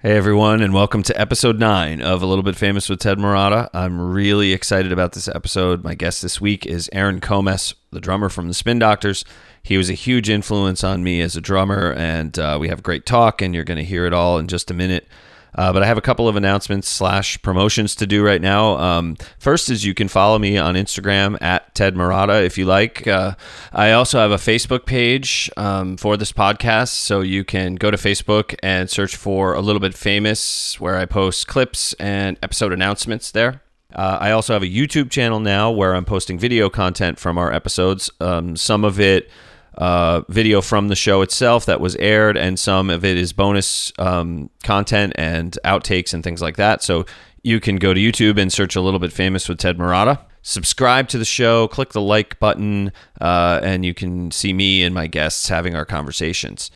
Hey everyone, and welcome to episode nine of A Little Bit Famous with Ted Marotta. I'm really excited about this episode. My guest this week is Aaron Comess, the drummer from the Spin Doctors. He was a huge influence on me as a drummer, and uh, we have great talk, and you're going to hear it all in just a minute. Uh, but I have a couple of announcements slash promotions to do right now. Um, first is you can follow me on Instagram at Ted Marotta if you like. Uh, I also have a Facebook page um, for this podcast, so you can go to Facebook and search for a little bit famous, where I post clips and episode announcements there. Uh, I also have a YouTube channel now where I'm posting video content from our episodes. Um, some of it uh, video from the show itself that was aired, and some of it is bonus um, content and outtakes and things like that. So you can go to YouTube and search a little bit famous with Ted Marotta. Subscribe to the show, click the like button, uh, and you can see me and my guests having our conversations.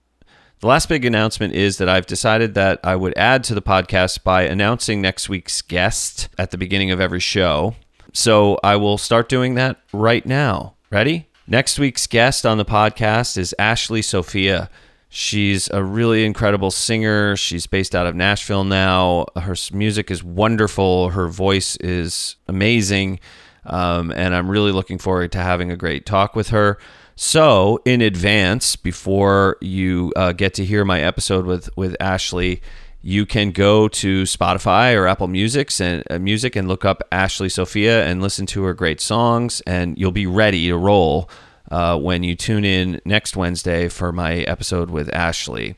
The last big announcement is that I've decided that I would add to the podcast by announcing next week's guest at the beginning of every show. So I will start doing that right now. Ready? Next week's guest on the podcast is Ashley Sophia. She's a really incredible singer. She's based out of Nashville now. Her music is wonderful. Her voice is amazing. Um, and I'm really looking forward to having a great talk with her. So, in advance, before you uh, get to hear my episode with, with Ashley, you can go to Spotify or Apple Music and uh, Music and look up Ashley Sophia and listen to her great songs, and you'll be ready to roll uh, when you tune in next Wednesday for my episode with Ashley.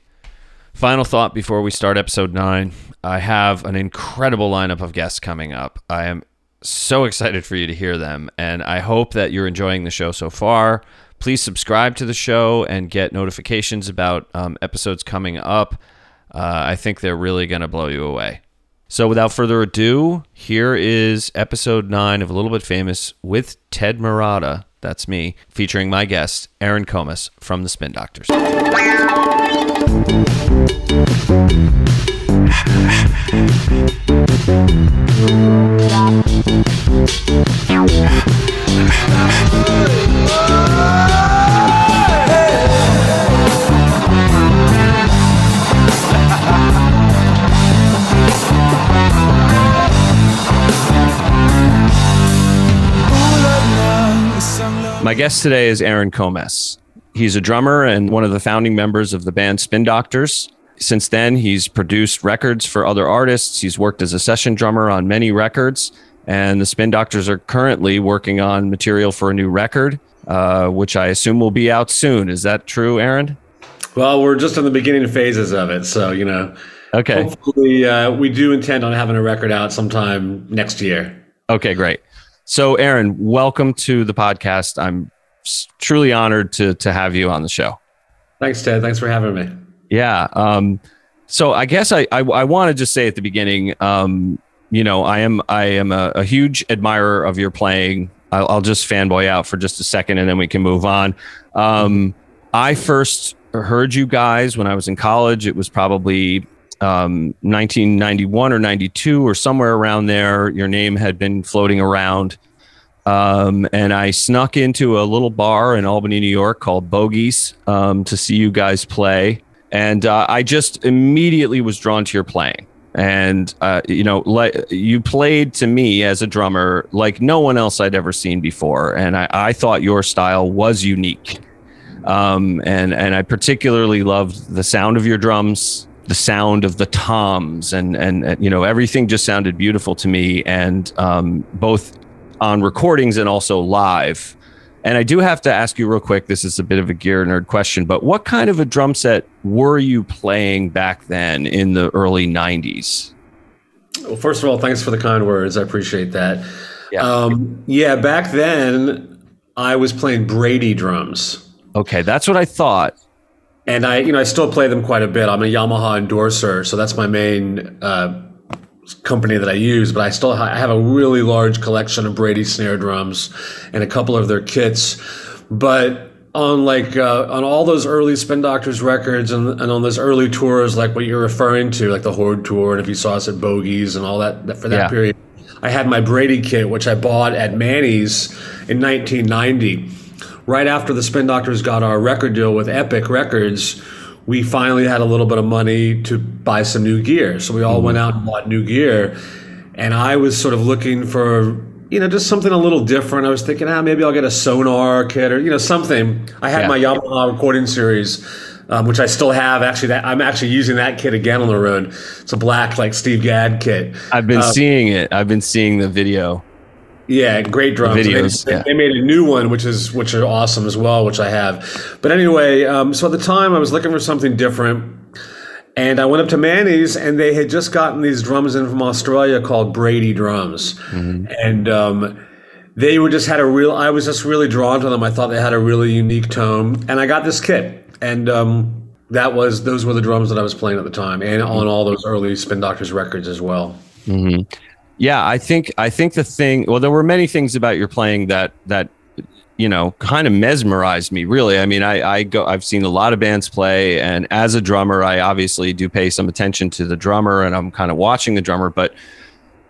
Final thought before we start episode nine: I have an incredible lineup of guests coming up. I am so excited for you to hear them, and I hope that you're enjoying the show so far. Please subscribe to the show and get notifications about um, episodes coming up. Uh, I think they're really going to blow you away. So, without further ado, here is episode nine of A Little Bit Famous with Ted Marotta. That's me, featuring my guest, Aaron Comess from the Spin Doctors. My guest today is Aaron Comess. He's a drummer and one of the founding members of the band Spin Doctors. Since then, he's produced records for other artists. He's worked as a session drummer on many records, and the Spin Doctors are currently working on material for a new record, uh, which I assume will be out soon. Is that true, Aaron? Well, we're just in the beginning phases of it, so you know. Okay. Hopefully, uh, we do intend on having a record out sometime next year. Okay, great. So, Aaron, welcome to the podcast. I'm truly honored to to have you on the show. Thanks, Ted. Thanks for having me. Yeah. Um, so I guess I I, I want to just say at the beginning, um, you know, I am I am a, a huge admirer of your playing. I'll, I'll, just fanboy out for just a second, and then we can move on. Um, I first heard you guys when I was in college. It was probably um, 1991 or 92 or somewhere around there. Your name had been floating around. Um, and I snuck into a little bar in Albany, New York called Bogies um, to see you guys play. And uh, I just immediately was drawn to your playing. And, uh, you know, like you played to me as a drummer like no one else I'd ever seen before. And I, I thought your style was unique. Um, and, and I particularly loved the sound of your drums, the sound of the toms and, and, and you know everything just sounded beautiful to me and um, both on recordings and also live. And i do have to ask you real quick this is a bit of a gear nerd question but what kind of a drum set were you playing back then in the early 90s well first of all thanks for the kind words. I appreciate that. Yeah, um, yeah back then i was playing brady drums. Okay that's what i thought and I, you know, I still play them quite a bit. I'm a Yamaha endorser, so that's my main uh, company that I use. But I still ha- I have a really large collection of Brady snare drums and a couple of their kits. But on like uh, on all those early Spin Doctors records and, and on those early tours, like what you're referring to, like the Horde tour, and if you saw us at Bogies and all that for that yeah. period, I had my Brady kit, which I bought at Manny's in 1990 right after the Spin Doctors got our record deal with Epic Records, we finally had a little bit of money to buy some new gear. So we all went out and bought new gear. And I was sort of looking for, you know, just something a little different. I was thinking, ah, maybe I'll get a Sonor kit or, you know, something. I had Yeah. my Yamaha recording series, um, which I still have. Actually, that I'm actually using that kit again on the road. It's a black, like Steve Gadd kit. I've been Uh, seeing it. I've been seeing the video. Yeah, great drums. And videos, they, yeah. they made a new one, which is which are awesome as well, which I have. But anyway, um, so at the time I was looking for something different, and I went up to Manny's, and they had just gotten these drums in from Australia called Brady drums, and um, they were just had a real. I was just really drawn to them. I thought they had a really unique tone, and I got this kit, and um, that was those were the drums that I was playing at the time, and on all those early Spin Doctors records as well. Yeah, I think I think the thing. Well, there were many things about your playing that that you know kind of mesmerized me. Really, I mean, I I go. I've seen a lot of bands play, and as a drummer, I obviously do pay some attention to the drummer, and I'm kind of watching the drummer. But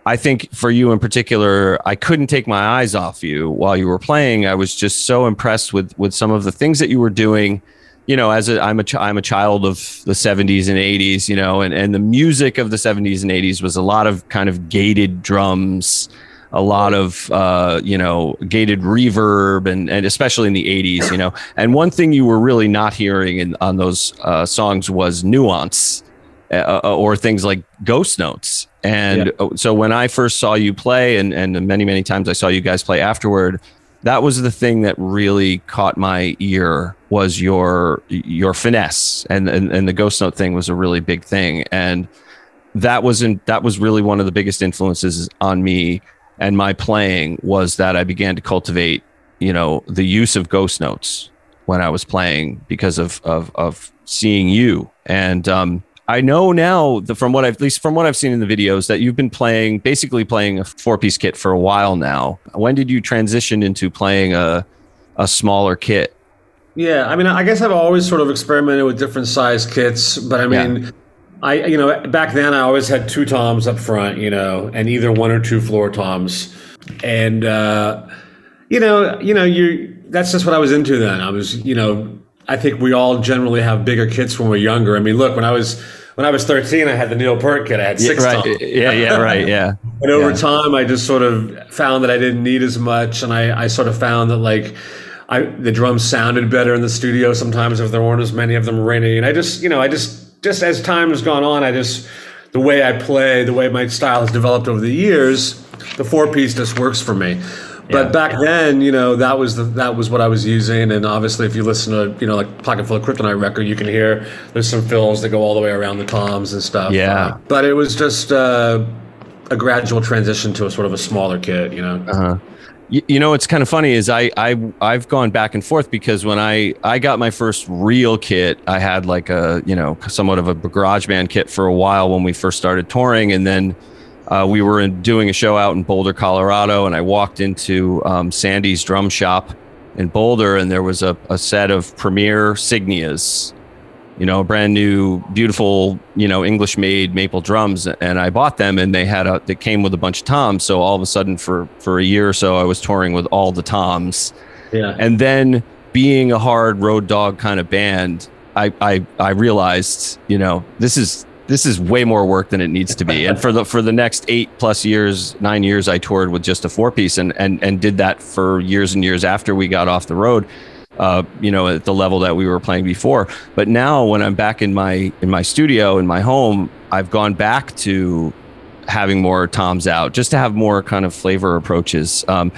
I think for you in particular, I couldn't take my eyes off you while you were playing. I was just so impressed with with some of the things that you were doing. You know, as a I'm a ch- I'm a child of the 70s and 80s. You know, and and the music of the 70s and 80s was a lot of kind of gated drums, a lot of uh, you know gated reverb, and and especially in the 80s. You know, and one thing you were really not hearing in on those uh, songs was nuance uh, or things like ghost notes. And uh, so when I first saw you play, and and many many times I saw you guys play afterward, that was the thing that really caught my ear was your your finesse, and and, and the ghost note thing was a really big thing, and that wasn't that was really one of the biggest influences on me and my playing was that I began to cultivate, you know, the use of ghost notes when I was playing because of of of seeing you. And um, I know now that from what I've at least from what I've seen in the videos that you've been playing basically playing a four piece kit for a while now. When did you transition into playing a a smaller kit? Yeah, I mean, I guess I've always sort of experimented with different size kits, but I mean, I you know back then I always had two toms up front, you know, and either one or two floor toms, and uh, you know, you know, you that's just what I was into then. I was, you know, I think we all generally have bigger kits when we're younger. I mean, look, when I was when I was 13, I had the Neil Peart kit. I had six yeah, right. Yeah, yeah, right. Yeah. And over Yeah. time, I just sort of found that I didn't need as much, and I, I sort of found that like, I the drums sounded better in the studio sometimes if there weren't as many of them ringing. And I just, you know, I just just as time has gone on, I just the way I play, the way my style has developed over the years, the four piece just works for me. But Yeah. back then, you know, that was the that was what I was using, and obviously, if you listen to you know like Pocketful of Kryptonite record, you can hear there's some fills that go all the way around the toms and stuff. Yeah. Uh, but it was just uh, a gradual transition to a sort of a smaller kit, you know. Uh-huh. You, you know, what's kind of funny is I I I've gone back and forth because when I I got my first real kit, I had like a you know somewhat of a garage band kit for a while when we first started touring, and then uh, we were in, doing a show out in Boulder, Colorado, and I walked into um, Sandy's drum shop in Boulder, and there was a, a set of Premier Signias, you know, brand new, beautiful, you know, English made maple drums. And I bought them and they had a, they came with a bunch of toms. So all of a sudden for, for a year or so, I was touring with all the toms. Yeah. And then being a hard road dog kind of band, I, I, I realized, you know, this is, this is way more work than it needs to be. And for the, for the next eight plus years, nine years, I toured with just a four piece and, and, and did that for years and years after we got off the road uh, you know, at the level that we were playing before. But now, when I'm back in my in my studio in my home, I've gone back to having more toms out, just to have more kind of flavor approaches. Um,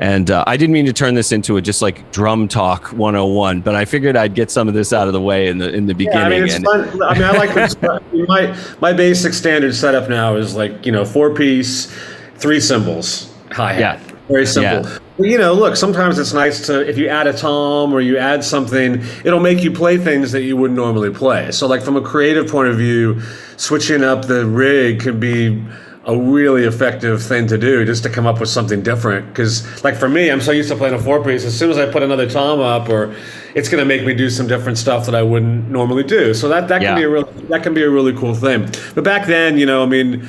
and uh, I didn't mean to turn this into a just like drum talk 101, but I figured I'd get some of this out of the way in the in the beginning. Yeah, I mean, it's and, fun. I mean, I like this- my my basic standard setup now is like you know four piece, three cymbals, hi hat. Yeah. Very simple. Yeah. You know, look, sometimes it's nice to if you add a tom or you add something, it'll make you play things that you wouldn't normally play. So, like from a creative point of view, switching up the rig can be a really effective thing to do just to come up with something different. Because, like for me, I'm so used to playing a four piece. As soon as I put another tom up, or it's going to make me do some different stuff that I wouldn't normally do. So that that Yeah. can be a real that can be a really cool thing. But back then, you know, I mean,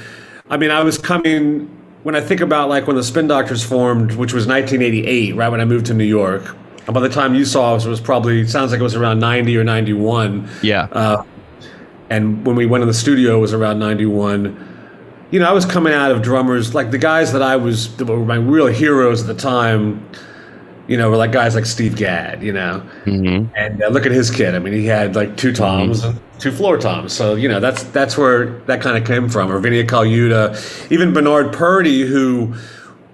I mean, I was coming when I think about like when the Spin Doctors formed, which was 1988, right when I moved to New York. And by the time you saw us, it was probably sounds like it was around 90 or 91. Yeah. Uh, and when we went in the studio, it was around 91. You know, I was coming out of drummers like the guys that I was that were my real heroes at the time. You know, were like guys like Steve Gadd. You know, Mm-hmm. and uh, look at his kid. I mean, he had like two toms and two floor toms. So you know, that's that's where that kind of came from. Or Vinnie Colaiuta, even Bernard Purdie, who,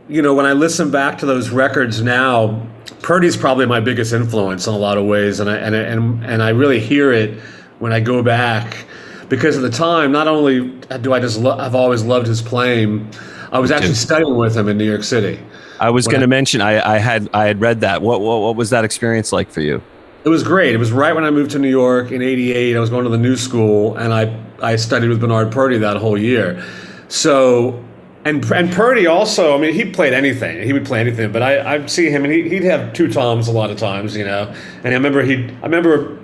you know, when I listen back to those records now, Purdie's probably my biggest influence in a lot of ways, and I and and and I really hear it when I go back because at the time, not only do I just lo- I've always loved his playing, I was actually studying with him in New York City. I was going to mention I, I had I had read that. What, what what was that experience like for you? It was great. It was right when I moved to New York in '88. I was going to the new school, and I I studied with Bernard Purdie that whole year. So, and and Purdie also. I mean, he played anything. He would play anything. But I I'd see him, and he, he'd have two toms a lot of times, you know. And I remember he I remember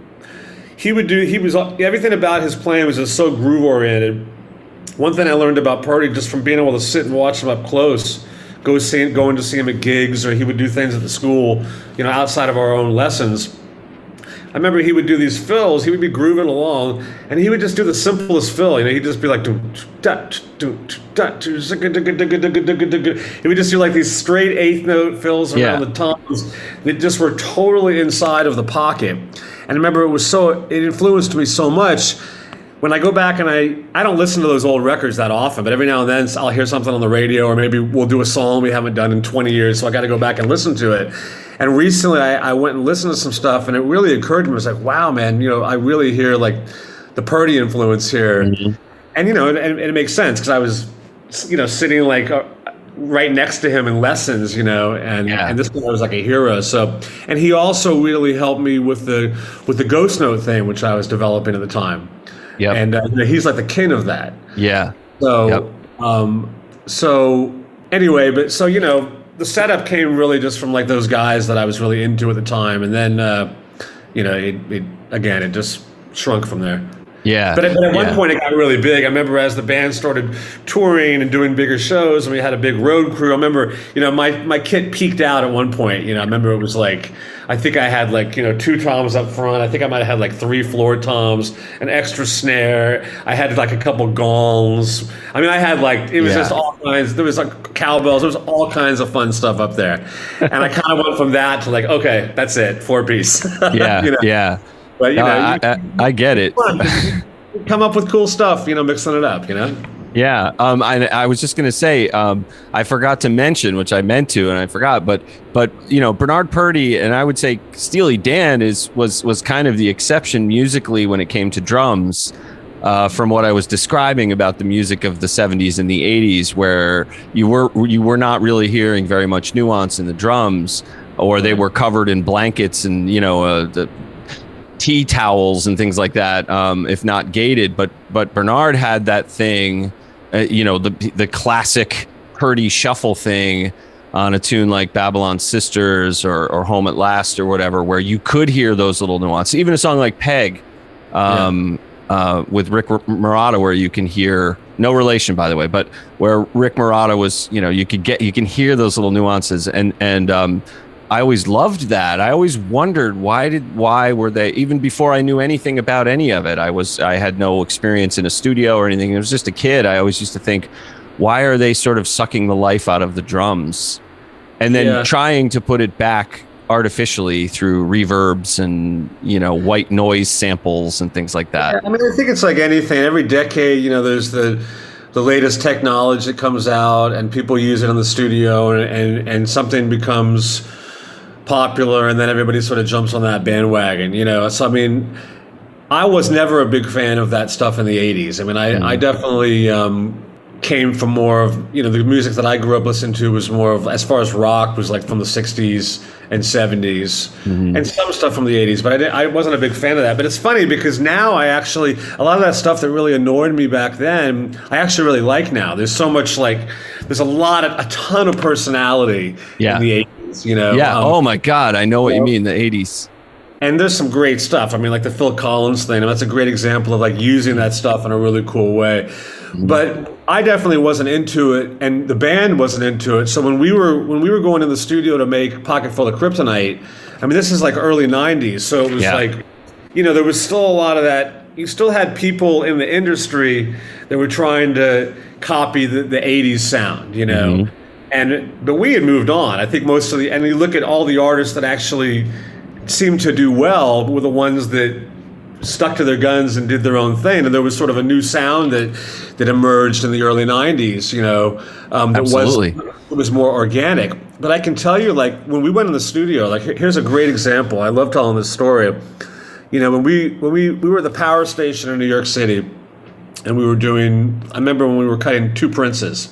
he would do. He was everything about his playing was just so groove oriented. One thing I learned about Purdie just from being able to sit and watch him up close, go see, going to see him at gigs, or he would do things at the school, you know, outside of our own lessons. I remember he would do these fills. He would be grooving along, and he would just do the simplest fill. You know, he'd just be like, he would just do like these straight eighth note fills around Yeah. the toms that just were totally inside of the pocket. And I remember it was so it influenced me so much. When I go back and I I don't listen to those old records that often, but every now and then I'll hear something on the radio, or maybe we'll do a song we haven't done in 20 years, so I got to go back and listen to it. And recently, I, I went and listened to some stuff, and it really occurred to me. I was like, "Wow, man! You know, I really hear like the Purdie influence here." And you know, and, and it makes sense because I was, you know, sitting like uh, right next to him in lessons, you know, and Yeah. and this guy was like a hero. So, and he also really helped me with the with the ghost note thing, which I was developing at the time. Yeah, And uh, he's like the king of that. yeah. So, Yep. um, so anyway, but so you know, the setup came really just from like those guys that I was really into at the time, and then uh, you know, it, it again, it just shrunk from there. Yeah. But, at- but at one yeah. point, it got really big. I remember as the band started touring and doing bigger shows, and we had a big road crew. I remember, you know, my my kit peaked out at one point. You know, I remember it was like, I think I had like, you know, two toms up front. I think I might have had like three floor toms, an extra snare. I had like a couple gongs. I mean, I had like it was Yeah. just all kinds. There was like cowbells. There was all kinds of fun stuff up there, and I kind of went from that to like, okay, that's it, four piece. Yeah. you know, Yeah. But you No, know, I, you- I, I get it. come up with cool stuff, you know, mixing it up, you know? Yeah. Um, I, I was just going to say, um, I forgot to mention, which I meant to, and I forgot, but, but, you know, Bernard Purdie and I would say Steely Dan is, was, was kind of the exception musically when it came to drums. Uh, from what I was describing about the music of the 70s and the 80s, where you were you were not really hearing very much nuance in the drums, or they were covered in blankets and you know uh, the tea towels and things like that, um, if not gated. But but Bernard had that thing, uh, you know, the the classic Purdie shuffle thing on a tune like Babylon Sisters or, or Home at Last or whatever, where you could hear those little nuances. Even a song like Peg. Um, uh, with Rick Marotta, where you can hear no relation, by the way, but where Rick Marotta was, you know, you could get you can hear those little nuances, and and um, I always loved that. I always wondered why did why were they even before I knew anything about any of it. I was I had no experience in a studio or anything. I was just a kid. I always used to think, why are they sort of sucking the life out of the drums, and then Yeah. trying to put it back artificially through reverbs and you know white noise samples and things like that. I mean, I think it's like anything. Every decade, you know, there's the the latest technology that comes out, and people use it in the studio, and and, and something becomes popular, and then everybody sort of jumps on that bandwagon. You know, so I mean, I was never a big fan of that stuff in the '80s. I mean, I, I definitely. Um, came from more of you know the music that I grew up listening to was more of as far as rock was like from the 60s and 70s and some stuff from the 80s but I, I wasn't a big fan of that but it's funny because now I actually a lot of that stuff that really annoyed me back then I actually really like now there's so much like there's a lot of a ton of personality Yeah. in the 80s you know Yeah. Um, oh my God. I know what you well- mean. The 80s. and there's some great stuff. I mean, like the Phil Collins thing, and that's a great example of like using that stuff in a really cool way. But I definitely wasn't into it, and the band wasn't into it. So when we were when we were going in the studio to make Pocketful of Kryptonite, I mean, this is like early '90s, so it was Yeah. like, you know, there was still a lot of that. You still had people in the industry that were trying to copy the, the '80s sound, you know, Mm-hmm. And but we had moved on. I think most of the and you look at all the artists that actually seemed to do well were the ones that stuck to their guns and did their own thing. And there was sort of a new sound that that emerged in the early '90s. You know, um, that Absolutely. was it was more organic. But I can tell you, like when we went in the studio, like here's a great example. I love telling this story. You know, when we when we we were at the power station in New York City, and we were doing. I remember when we were cutting Two Princes,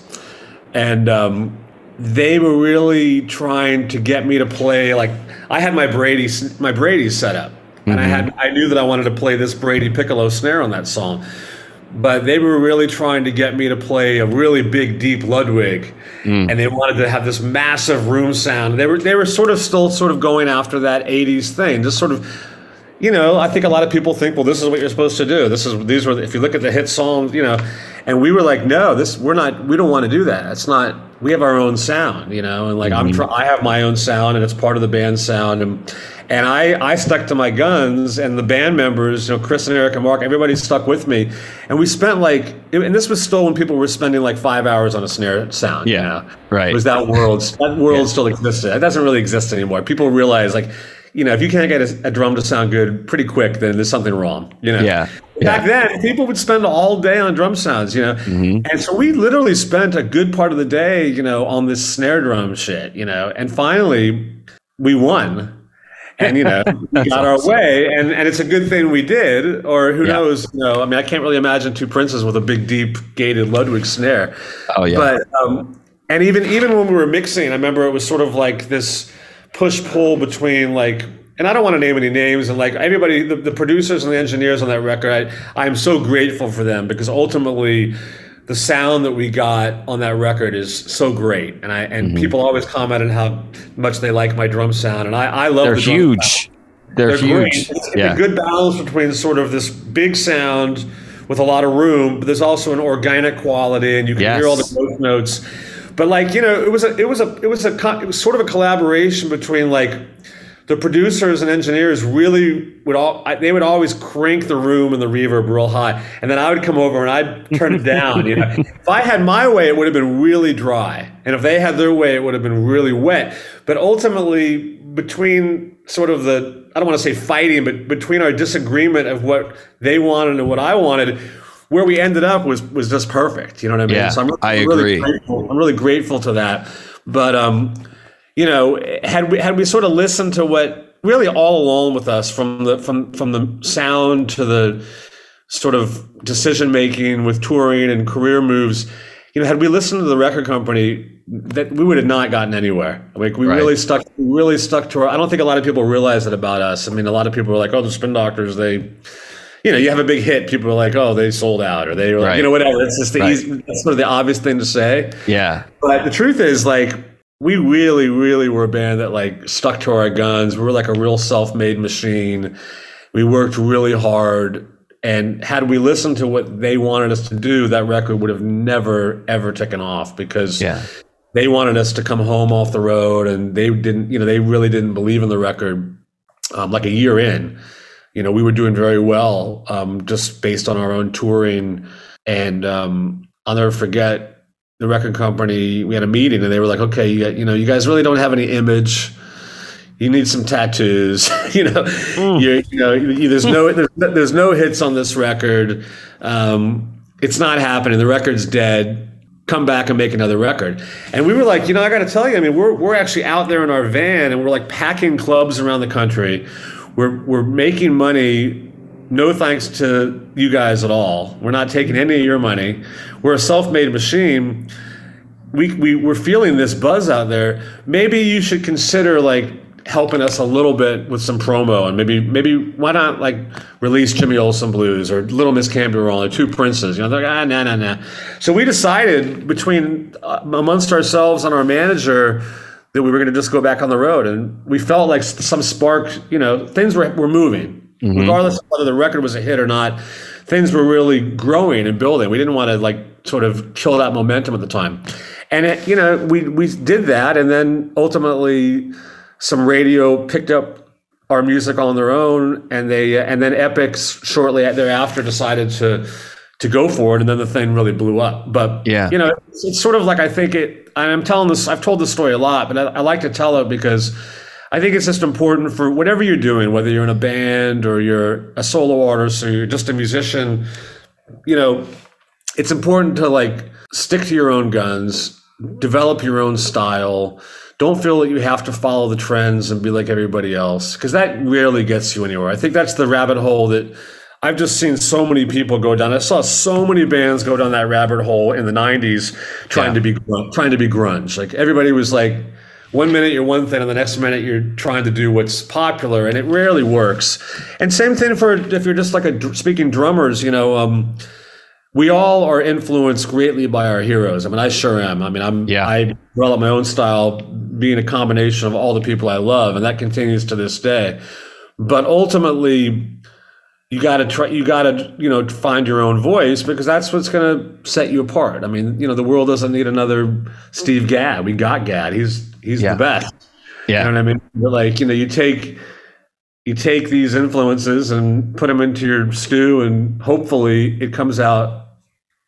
and um, they were really trying to get me to play like I had my Brady my Brady set up, and I had I knew that I wanted to play this Brady piccolo snare on that song, but they were really trying to get me to play a really big deep Ludwig, mm. and they wanted to have this massive room sound. They were they were sort of still sort of going after that '80s thing, just sort of you know, I think a lot of people think, well, this is what you're supposed to do. This is these were if you look at the hit songs, you know, and we were like, no, this we're not. We don't want to do that. It's not. We have our own sound, you know, and like I'm, mm-hmm. try, I have my own sound, and it's part of the band sound, and and I I stuck to my guns, and the band members, you know, Chris and Eric and Mark, everybody stuck with me, and we spent like, and this was still when people were spending like five hours on a snare sound. you Yeah, know? right. It was that world. That world still existed. It doesn't really exist anymore. People realize like. You know, if you can't get a, a drum to sound good pretty quick, then there's something wrong. You know. Yeah, Back then, people would spend all day on drum sounds. You know, Mm-hmm. and so we literally spent a good part of the day, you know, on this snare drum shit. You know, and finally, we won. And you know, we got our way, and, and it's a good thing we did. Or who Yeah. knows? You know, I mean, I can't really imagine two princes with a big, deep, gated Ludwig snare. Oh yeah. But um, and even even when we were mixing, I remember it was sort of like this push pull between like. And I don't want to name any names, and like everybody, the, the producers and the engineers on that record, I, I'm so grateful for them because ultimately, the sound that we got on that record is so great, and I and Mm-hmm. people always comment on how much they like my drum sound, and I, I love They're the huge. They're, they're great. huge. It's Yeah. a good balance between sort of this big sound with a lot of room, but there's also an organic quality, and you can hear all the Yes. notes. But like you know, it was a it was a it was a it was sort of a collaboration between like the producers and engineers really would all they would always crank the room and the reverb real high, and then I would come over and I'd turn it down. You know, if I had my way, it would have been really dry, and if they had their way, it would have been really wet. But ultimately, between sort of the I don't want to say fighting, but between our disagreement of what they wanted and what I wanted, where we ended up was was just perfect. You know what I mean? Yeah, so I'm, really- I I'm really agree. grateful. I'm really grateful to that. But um, you know, had we had we sort of listened to what really all along with us from the from from the sound to the sort of decision making with touring and career moves, you know, had we listened to the record company, that we would have not gotten anywhere. Like we Right. really stuck, really stuck to our. I don't think a lot of people realize that about us. I mean, a lot of people are like, "Oh, the Spin Doctors, they." You know, you have a big hit. People are like, "Oh, they sold out," or they were, like, Right. you know, whatever. It's just the Right. easy. That's sort of the obvious thing to say. Yeah. But the truth is, like, we really, really were a band that like stuck to our guns. We were like a real self-made machine. We worked really hard, and had we listened to what they wanted us to do, that record would have never, ever taken off because Yeah. they wanted us to come home off the road, and they didn't. You know, they really didn't believe in the record. Um, like a year in, you know, we were doing very well um, just based on our own touring. And um, I'll never forget the record company. We had a meeting, and they were like, "Okay, you, got- you know, you guys really don't have any image. You need some tattoos. you know, you you know, you, there's no there's, no- there's no hits on this record. Um, it's not happening. The record's dead." come back and make another record. And we were like, you know, I got to tell you, I mean, we're, we're actually out there in our van and we're like packing clubs around the country. We're, we're making money, no thanks to you guys at all. We're not taking any of your money. We're a self made machine. We, we, we're feeling this buzz out there. Maybe you should consider like helping us a little bit with some promo and maybe maybe why not like release Jimmy Olsen Blues or Little Miss Wrong or Two Princes you know they're like ah nah nah nah so we decided between uh, amongst ourselves and our manager that we were going to just go back on the road and we felt like some spark you know things were, were moving. Mm-hmm. Regardless of whether the record was a hit or not things were really growing and building. We didn't want to like sort of kill that momentum at the time. And it, you know we we did that and then ultimately some radio picked up our music on their own, and they and then Epic shortly thereafter decided to to go for it, and then the thing really blew up. But yeah, you know, it's, it's sort of like I think it. I'm telling this. I've told this story a lot, but I, I like to tell it because I think it's just important for whatever you're doing, whether you're in a band or you're a solo artist or you're just a musician. You know, it's important to like stick to your own guns, develop your own style. Don't feel that you have to follow the trends and be like everybody else because that rarely gets you anywhere. I think that's the rabbit hole that I've just seen so many people go down. I saw so many bands go down that rabbit hole in the '90s, trying yeah. to be trying to be grunge. Like everybody was like, one minute you're one thing, and the next minute you're trying to do what's popular, and it rarely works. And same thing for if you're just like a speaking drummers. You know, um, we all are influenced greatly by our heroes. I mean, I sure am. I mean, I'm yeah. I develop my own style, being a combination of all the people I love, and that continues to this day. But ultimately you got to try you got to you know find your own voice because that's what's going to set you apart. I mean you know the world doesn't need another steve gadd. We got gadd. He's he's yeah. the best yeah. you know what i mean? But like you know you take you take these influences and put them into your stew and hopefully it comes out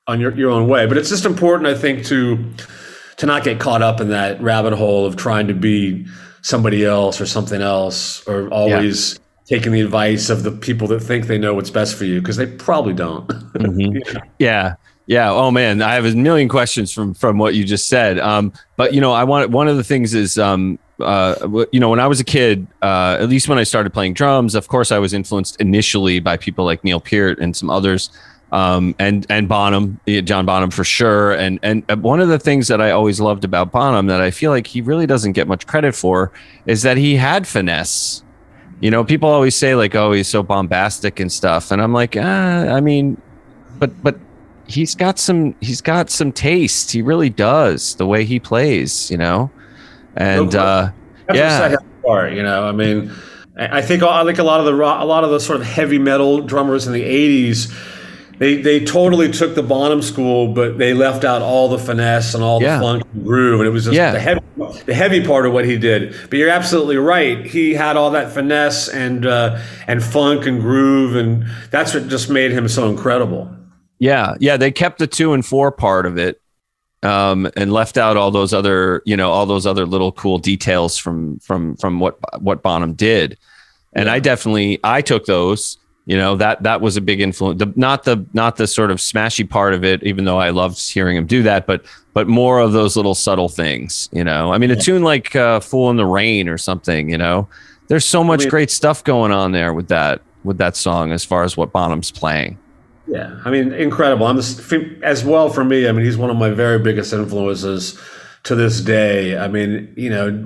on your, your own way. But it's just important i think to to not get caught up in that rabbit hole of trying to be somebody else or something else or always yeah taking the advice of the people that think they know what's best for you because they probably don't. mm-hmm. yeah. Yeah. Oh man, I have a million questions from from what you just said. Um, but you know, I want one of the things is um, uh, you know, when I was a kid, uh, at least when I started playing drums, of course, I was influenced initially by people like Neil Peart and some others, um, and and Bonham, John Bonham for sure. And and uh, one of the things that I always loved about Bonham that I feel like he really doesn't get much credit for is that he had finesse you know, people always say like, "Oh, he's so bombastic and stuff," and I'm like, ah, I mean, but but he's got some he's got some taste. He really does the way he plays, you know, and uh, yeah, part, you know, I mean, I think I like a lot of the rock, a lot of the sort of heavy metal drummers in the '80s they they totally took the Bonham school, but they left out all the finesse and all the yeah. funk and groove, and it was just yeah. the heavy the heavy part of what he did. But you're absolutely right; he had all that finesse and uh, and funk and groove, and that's what just made him so incredible. Yeah, yeah, they kept the two and four part of it, um, and left out all those other you know all those other little cool details from from from what what Bonham did, and yeah. I definitely I took those you know that that was a big influence. The, not the not the sort of smashy part of it even though i loved hearing him do that but but more of those little subtle things you know? I mean a tune like uh, fool in the rain or something you know? There's so much I mean, great stuff going on there with that with that song as far as what bonham's playing. Yeah. I mean incredible. I'm as well for me i mean he's one of my very biggest influences to this day i mean you know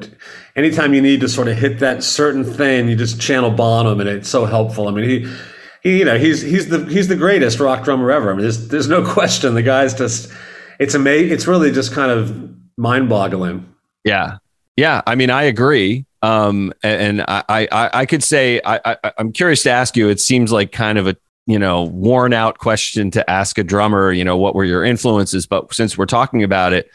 anytime you need to sort of hit that certain thing, you just channel Bonham, and it's so helpful. I mean, he, he, you know, he's he's the he's the greatest rock drummer ever. I mean, there's there's no question. The guy's just, it's amazing. It's really just kind of mind boggling. Yeah, yeah. I mean, I agree. Um, and I I I could say I, I I'm curious to ask you. It seems like kind of a you know worn out question to ask a drummer. You know, what were your influences? But since we're talking about it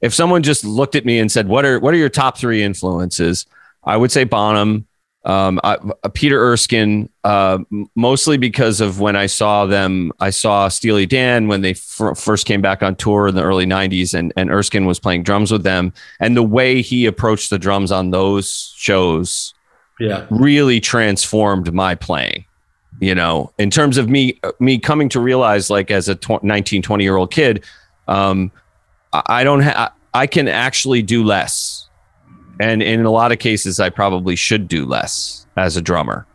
if someone just looked at me and said, "What are what are your top three influences?" I would say Bonham, um, I, uh, Peter Erskine, uh, mostly because of when I saw them. I saw Steely Dan when they f- first came back on tour in the early '90s, and and Erskine was playing drums with them, and the way he approached the drums on those shows, yeah, really transformed my playing. You know, in terms of me me coming to realize, like as a tw- 19, 20 year old kid. Um, I don't have, I can actually do less. And in a lot of cases, I probably should do less as a drummer.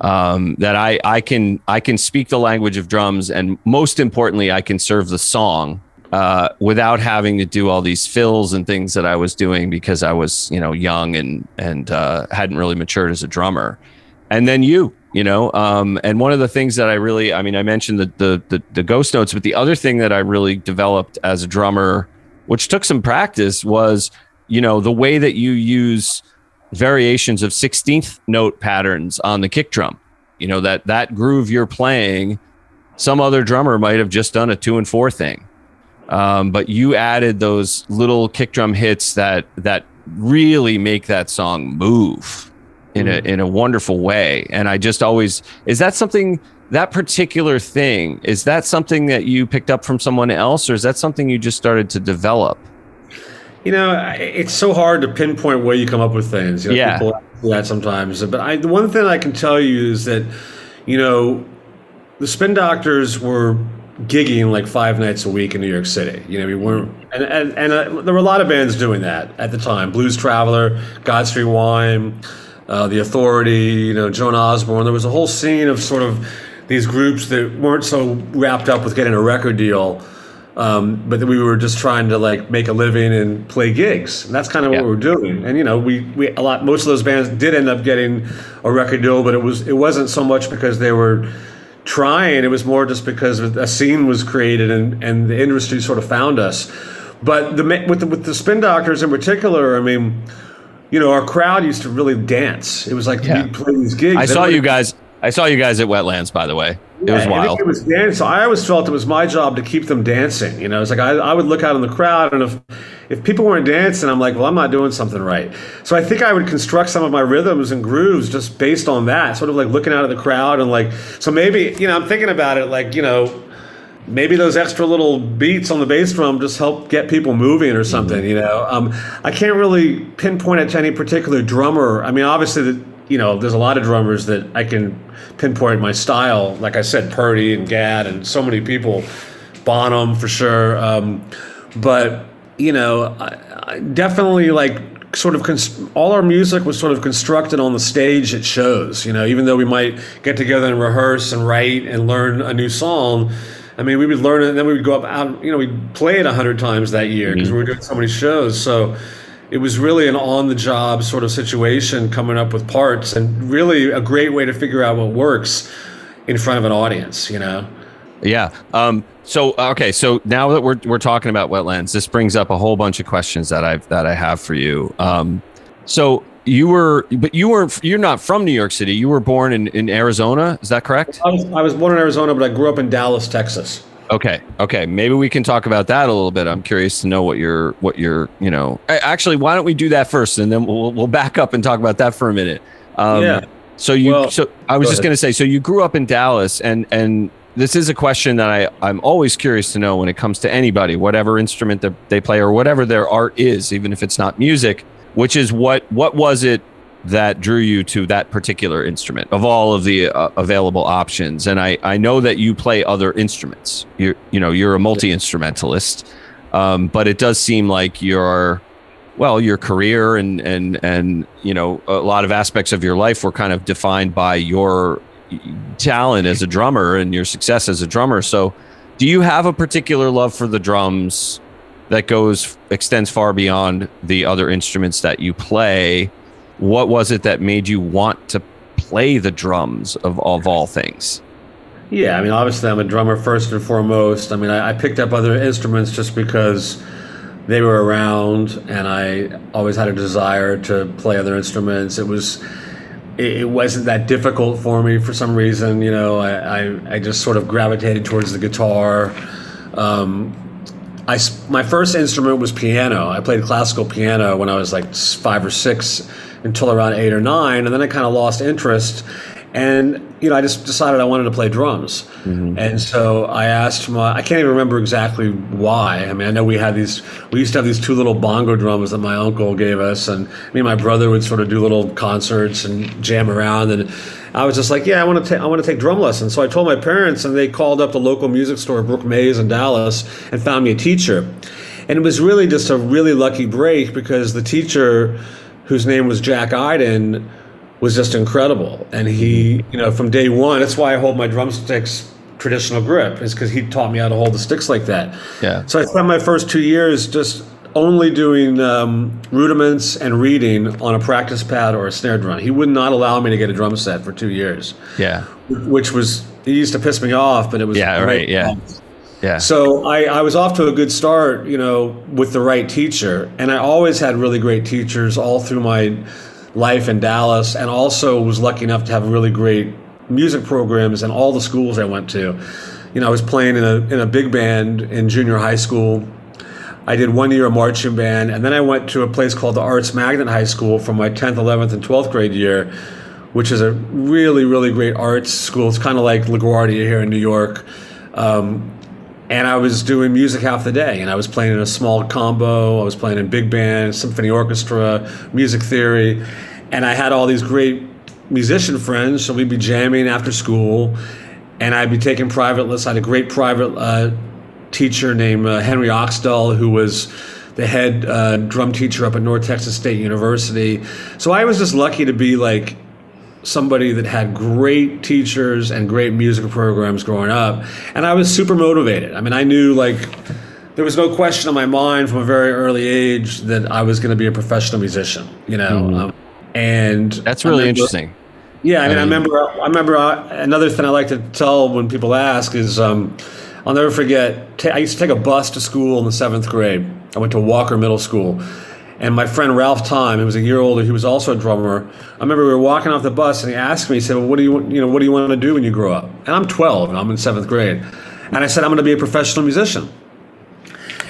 Um, that I, I can, I can speak the language of drums. And most importantly, I can serve the song uh, without having to do all these fills and things that I was doing because I was, you know, young and, and uh, hadn't really matured as a drummer. And then you, you know um, and one of the things that i really i mean i mentioned the, the, the the ghost notes but the other thing that i really developed as a drummer which took some practice, was you know the way that you use variations of 16th note patterns on the kick drum. You know that that groove you're playing, some other drummer might have just done a two and four thing, um, but you added those little kick drum hits that that really make that song move in a in a wonderful way. And I just always is that something that particular thing is that something that you picked up from someone else, or is that something you just started to develop? You know, it's so hard to pinpoint where you come up with things. You know, yeah. People do that sometimes. But I, the one thing I can tell you is that, you know, the spin doctors were gigging like five nights a week in New York City. You know, we weren't, and and, and uh, there were a lot of bands doing that at the time. Blues Traveler, God Street Wine, uh, The Authority, you know, Joan Osborne. There was a whole scene of sort of these groups that weren't so wrapped up with getting a record deal. Um, but we were just trying to like make a living and play gigs. And that's kind of yeah. what we were doing. And you know, we, we a lot most of those bands did end up getting a record deal, but it was it wasn't so much because they were trying. It was more just because a scene was created and, and the industry sort of found us. But the with the, with the spin doctors in particular, I mean, you know, our crowd used to really dance. It was like yeah. we play these gigs. I saw you guys. I saw you guys at Wetlands, by the way. It was wild. It was dance. So I always felt it was my job to keep them dancing. You know, it's like I, I would look out in the crowd, and if if people weren't dancing, I'm like, well, I'm not doing something right. So I think I would construct some of my rhythms and grooves just based on that, sort of like looking out at the crowd and like. So maybe you know, I'm thinking about it like you know, maybe those extra little beats on the bass drum just help get people moving or something. Mm-hmm. You know, um, I can't really pinpoint it to any particular drummer. I mean, obviously the you know, there's a lot of drummers that I can pinpoint my style. Like I said, Purdie and Gadd and so many people, Bonham for sure. Um, but you know, I, I definitely like sort of const- all our music was sort of constructed on the stage at shows. You know, even though we might get together and rehearse and write and learn a new song. I mean, we would learn it, and then we would go up out. You know, we'd play it a hundred times that year because mm-hmm. we were doing so many shows. So it was really an on the job sort of situation coming up with parts and really a great way to figure out what works in front of an audience you know? Yeah um, so okay so now that we're, we're talking about wetlands this brings up a whole bunch of questions that i've that i have for you. Um, so you were but you weren't you're not from new york city. You were born in, in arizona is that correct? I was, I was born in arizona but i grew up in dallas texas Okay. Okay. Maybe we can talk about that a little bit. I'm curious to know what your what your you know. Actually, why don't we do that first, and then we'll we'll back up and talk about that for a minute. Um, yeah. So you. Well, so I was go just going to say. So you grew up in Dallas, and and this is a question that I I'm always curious to know when it comes to anybody, whatever instrument that they play or whatever their art is, even if it's not music. Which is what what was it that drew you to that particular instrument of all of the uh, available options. And I, I know that you play other instruments. You're you know you're a multi-instrumentalist um, but it does seem like your well your career and and and you know a lot of aspects of your life were kind of defined by your talent as a drummer and your success as a drummer. So do you have a particular love for the drums that goes extends far beyond the other instruments that you play what was it that made you want to play the drums of, of all things? Yeah, I mean, obviously, I'm a drummer first and foremost. I mean, I, I picked up other instruments just because they were around, and I always had a desire to play other instruments. It was it wasn't that difficult for me for some reason. You know, I, I, I just sort of gravitated towards the guitar. Um, I, my first instrument was piano. I played classical piano when I was like five or six until around eight or nine, and then I kind of lost interest. And you know, I just decided I wanted to play drums, mm-hmm. and so I asked my. I can't even remember exactly why. I mean, I know we had these. We used to have these two little bongo drums that my uncle gave us, and me and my brother would sort of do little concerts and jam around. And I was just like, yeah, I want to take. I want to take drum lessons. So I told my parents, and they called up the local music store, Brook Mays in Dallas, and found me a teacher. And it was really just a really lucky break because the teacher whose name was Jack Iden, was just incredible. And he, you know, from day one, that's why I hold my drumsticks traditional grip, is because he taught me how to hold the sticks like that. Yeah. So I spent my first two years just only doing um, rudiments and reading on a practice pad or a snare drum. He would not allow me to get a drum set for two years. Yeah. Which was, he used to piss me off, but it was. Yeah, right. Yeah. Yeah. So I, I was off to a good start, you know, with the right teacher. And I always had really great teachers all through my life in Dallas, and also was lucky enough to have really great music programs in all the schools I went to. You know, I was playing in a, in a big band in junior high school. I did one year of marching band, and then I went to a place called the Arts Magnet High School for my 10th, 11th, and 12th grade year, which is a really, really great arts school. It's kind of like LaGuardia here in New York. Um, and I was doing music half the day, and I was playing in a small combo. I was playing in big band, symphony orchestra, music theory, and I had all these great musician friends. So we'd be jamming after school, and I'd be taking private lessons. I had a great private uh, teacher named uh, Henry Oxdell, who was the head uh, drum teacher up at North Texas State University. So I was just lucky to be like somebody that had great teachers and great music programs growing up. And I was super motivated. I mean, I knew like there was no question in my mind from a very early age that I was going to be a professional musician, you know? Mm-hmm. Um, and that's really remember, interesting. Yeah. I mean, I, mean, I remember, I remember uh, another thing I like to tell when people ask is, um, I'll never forget, I used to take a bus to school in the seventh grade. I went to Walker Middle School and my friend Ralph Time, who was a year older, he was also a drummer. I remember we were walking off the bus, and he asked me, he said, well, "What do you, you know, what do you want to do when you grow up?" And I'm 12, and I'm in seventh grade, and I said, "I'm going to be a professional musician."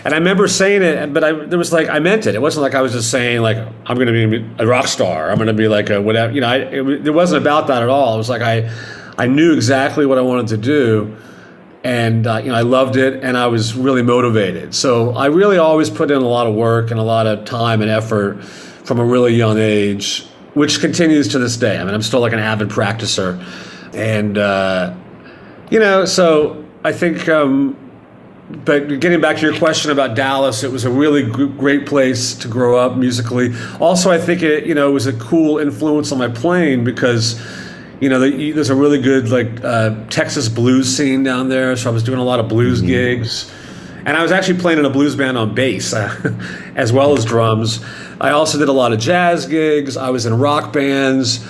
And I remember saying it, but I there was like I meant it. It wasn't like I was just saying like I'm going to be a rock star. I'm going to be like a whatever. You know, I, it, it wasn't about that at all. It was like I I knew exactly what I wanted to do and uh, you know I loved it and I was really motivated. So I really always put in a lot of work and a lot of time and effort from a really young age, which continues to this day. I mean, I'm still like an avid practicer, and uh, you know, so I think. Um, but getting back to your question about Dallas, it was a really great place to grow up musically. Also, I think it you know it was a cool influence on my playing because you know, there's a really good like uh, Texas blues scene down there. So I was doing a lot of blues mm-hmm. gigs, and I was actually playing in a blues band on bass uh, as well as drums. I also did a lot of jazz gigs. I was in rock bands,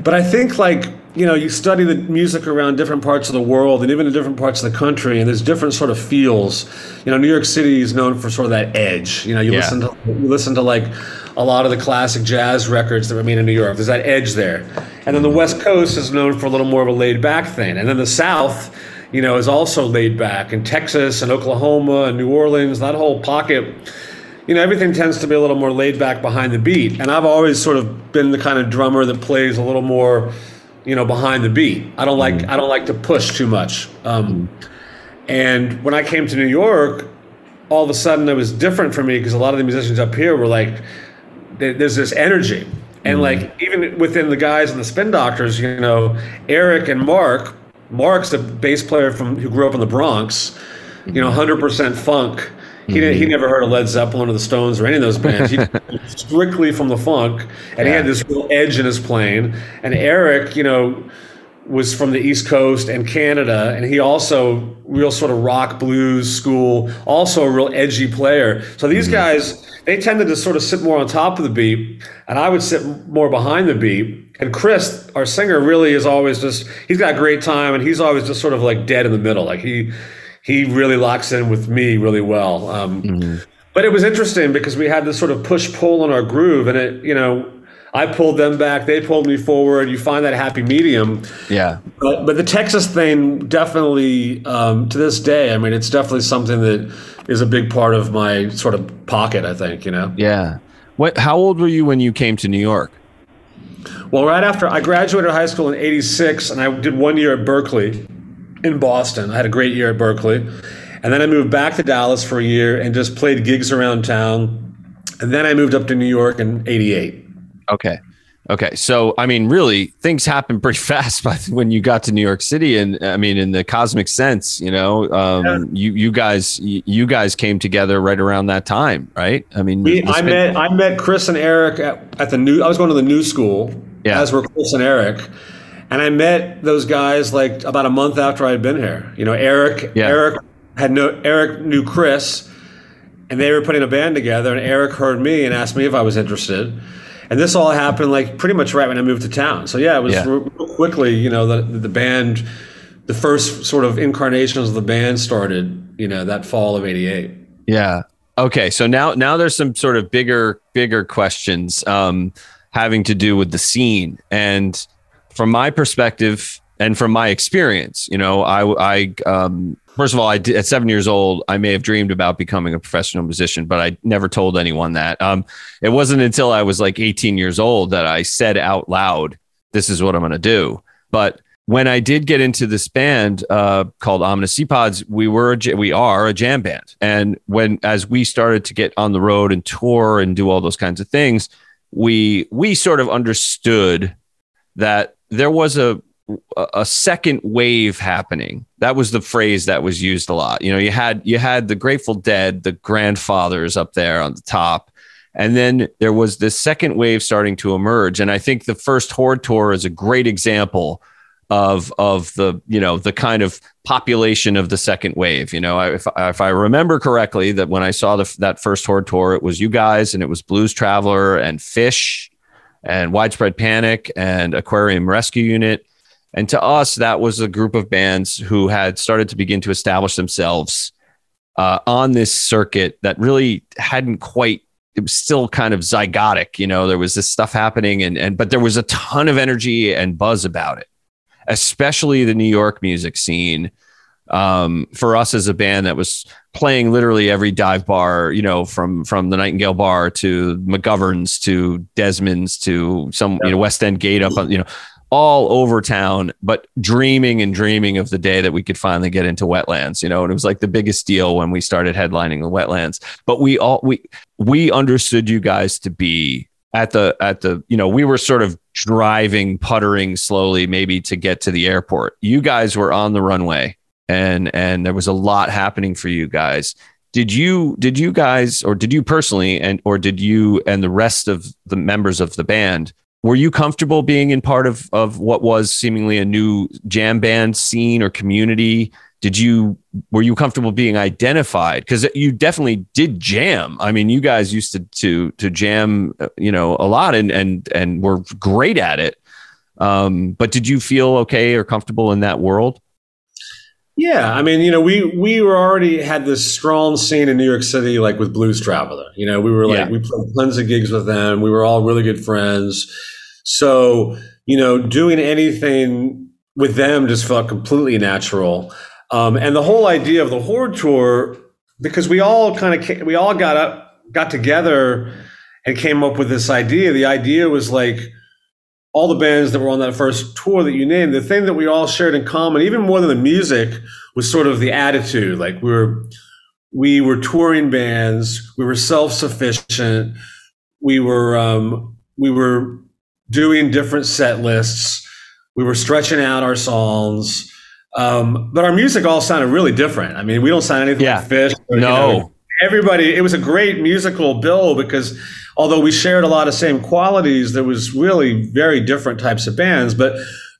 but I think like you know, you study the music around different parts of the world and even in different parts of the country, and there's different sort of feels. You know, New York City is known for sort of that edge. You know, you yeah. listen to you listen to like a lot of the classic jazz records that were made in New York. There's that edge there. And then the West Coast is known for a little more of a laid back thing. And then the South, you know, is also laid back. And Texas and Oklahoma and New Orleans, that whole pocket, you know, everything tends to be a little more laid back behind the beat. And I've always sort of been the kind of drummer that plays a little more, you know, behind the beat. I don't like I don't like to push too much. Um, and when I came to New York, all of a sudden it was different for me because a lot of the musicians up here were like there's this energy. And mm-hmm. like even within the guys and the spin doctors, you know, Eric and Mark, Mark's the bass player from who grew up in the Bronx, you know, 100% funk. He, mm-hmm. he never heard of Led Zeppelin or the Stones or any of those bands. He strictly from the funk, and yeah. he had this real edge in his playing. And Eric, you know, was from the East Coast and Canada, and he also real sort of rock blues school, also a real edgy player. So these mm-hmm. guys they tended to sort of sit more on top of the beat, and I would sit more behind the beat. And Chris, our singer, really is always just he's got a great time, and he's always just sort of like dead in the middle. Like he he really locks in with me really well. Um, mm-hmm. But it was interesting because we had this sort of push pull in our groove, and it you know I pulled them back, they pulled me forward. You find that happy medium. Yeah. But, but the Texas thing definitely, um, to this day, I mean, it's definitely something that is a big part of my sort of pocket. I think you know. Yeah. What? How old were you when you came to New York? Well, right after I graduated high school in '86, and I did one year at Berklee in Boston. I had a great year at Berklee. and then I moved back to Dallas for a year and just played gigs around town. And then I moved up to New York in '88. Okay. Okay, so I mean, really, things happened pretty fast But when you got to New York City, and I mean, in the cosmic sense, you know, um, yeah. you you guys you guys came together right around that time, right? I mean, we, I met I met Chris and Eric at, at, the new. I was going to the new school, yeah. as were Chris and Eric, and I met those guys like about a month after I had been here. You know, Eric yeah. Eric had no Eric knew Chris, and they were putting a band together, and Eric heard me and asked me if I was interested and this all happened like pretty much right when I moved to town. So yeah, it was yeah. real quickly, you know, the the band, the first sort of incarnations of the band started, you know, that fall of '88. Yeah. Okay. So now now there's some sort of bigger bigger questions um, having to do with the scene, and from my perspective and from my experience, you know, I I um, First of all, I did, at seven years old, I may have dreamed about becoming a professional musician, but I never told anyone that. Um, it wasn't until I was like 18 years old that I said out loud, "This is what I'm going to do." But when I did get into this band uh, called Ominous Seapods, we were we are a jam band, and when as we started to get on the road and tour and do all those kinds of things, we we sort of understood that there was a a second wave happening. That was the phrase that was used a lot. You know, you had you had the Grateful Dead, the grandfathers up there on the top, and then there was this second wave starting to emerge. And I think the first Horde tour is a great example of of the you know the kind of population of the second wave. You know, if if I remember correctly, that when I saw the, that first Horde tour, it was you guys and it was Blues Traveler and Phish and Widespread Panic and Aquarium Rescue Unit. And to us, that was a group of bands who had started to begin to establish themselves uh, on this circuit that really hadn't quite it was still kind of zygotic you know there was this stuff happening and and but there was a ton of energy and buzz about it especially the New York music scene. Um, for us as a band that was playing literally every dive bar, you know, from from the Nightingale Bar to McGovern's to Desmond's to some you know West End Gate up on you know all over town, but dreaming and dreaming of the day that we could finally get into wetlands, you know, and it was like the biggest deal when we started headlining the wetlands. But we all we we understood you guys to be at the at the you know we were sort of driving puttering slowly maybe to get to the airport you guys were on the runway and and there was a lot happening for you guys did you did you guys or did you personally and or did you and the rest of the members of the band were you comfortable being in part of of what was seemingly a new jam band scene or community? Did you were you comfortable being identified? Because you definitely did jam. I mean you guys used to to to jam you know a lot and and and were great at it. Um, but did you feel okay or comfortable in that world yeah, I mean, you know, we we were already had this strong scene in New York City, like with Blues Traveler. You know, we were like yeah. we played tons of gigs with them. We were all really good friends. So, you know, doing anything with them just felt completely natural. Um, and the whole idea of the Horde tour, because we all kind of we all got up, got together, and came up with this idea. The idea was like all the bands that were on that first tour that you named. The thing that we all shared in common, even more than the music, was sort of the attitude. Like we were we were touring bands. We were self sufficient. We were um, we were doing different set lists. We were stretching out our songs. Um, but our music all sounded really different. I mean, we don't sound anything yeah. like Phish. Or, no. You know, everybody, it was a great musical bill because although we shared a lot of same qualities, there was really very different types of bands. But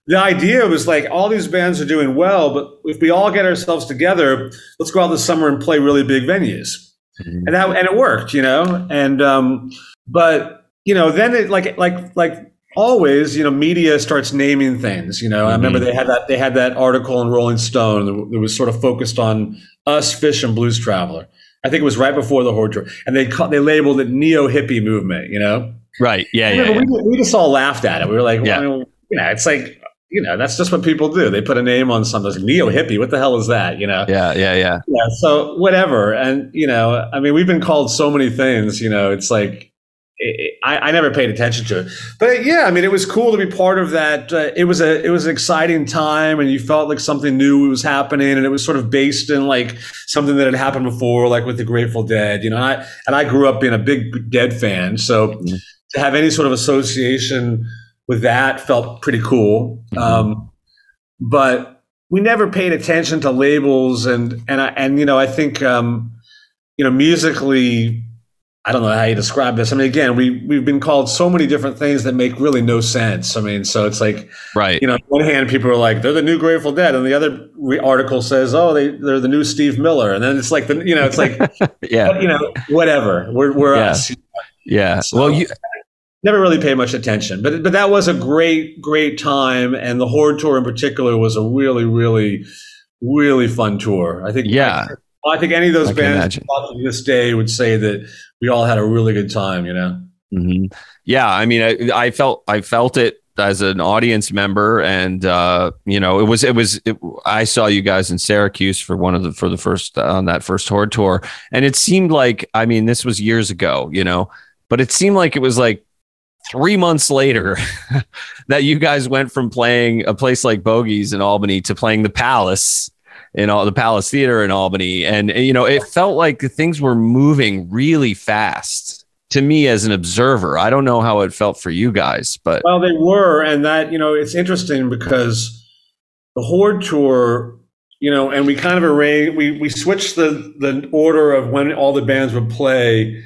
the idea was like all these bands are doing well, but if we all get ourselves together, let's go out this summer and play really big venues. Mm-hmm. And that and it worked, you know. And um, but you know, then it like like like always, you know, media starts naming things. You know, mm-hmm. I remember mm-hmm. they had that they had that article in Rolling Stone that was sort of focused on us, Phish, and Blues Traveler. I think it was right before the Horde tour, and they they labeled it neo hippie movement. You know, right? Yeah, yeah, yeah. We, we, just all laughed at it. We were like, yeah. well, you know, it's like. You know, that's just what people do. They put a name on something like neo hippie. What the hell is that? You know? Yeah, yeah, yeah. Yeah. So whatever. And you know, I mean, we've been called so many things. You know, it's like I, I, never paid attention to it, but yeah, I mean, it was cool to be part of that. Uh, it was a it was an exciting time, and you felt like something new was happening, and it was sort of based in like something that had happened before, like with the Grateful Dead, you know. And I and I grew up being a big Dead fan, so mm-hmm. to have any sort of association with that felt pretty cool. Mm-hmm. Um, but we never paid attention to labels, and and I, and you know, I think um, you know, musically I don't know how you describe this. I mean, again, we we've been called so many different things that make really no sense. I mean, so it's like, right? You know, on one hand, people are like they're the new Grateful Dead, and the other article says, oh, they they're the new Steve Miller, and then it's like the you know, it's like, yeah, you know, whatever. We're we're yeah. us. Yeah. So, well, you never really paid much attention, but but that was a great great time, and the Horde tour in particular was a really really really fun tour. I think. Yeah. I, I think any of those bands to this day would say that we all had a really good time, you know? Mm-hmm. Yeah. I mean, I, I, felt, I felt it as an audience member, and uh, you know, it was it was. It, I saw you guys in Syracuse for one of the for the first on that first Horde tour, and it seemed like I mean this was years ago, you know, but it seemed like it was like three months later that you guys went from playing a place like Bogies in Albany to playing the Palace in all the Palace Theater in Albany, and you know, it felt like things were moving really fast to me as an observer. I don't know how it felt for you guys, but well, they were, and that you know, it's interesting because the Horde tour, you know, and we kind of arranged, we we switched the the order of when all the bands would play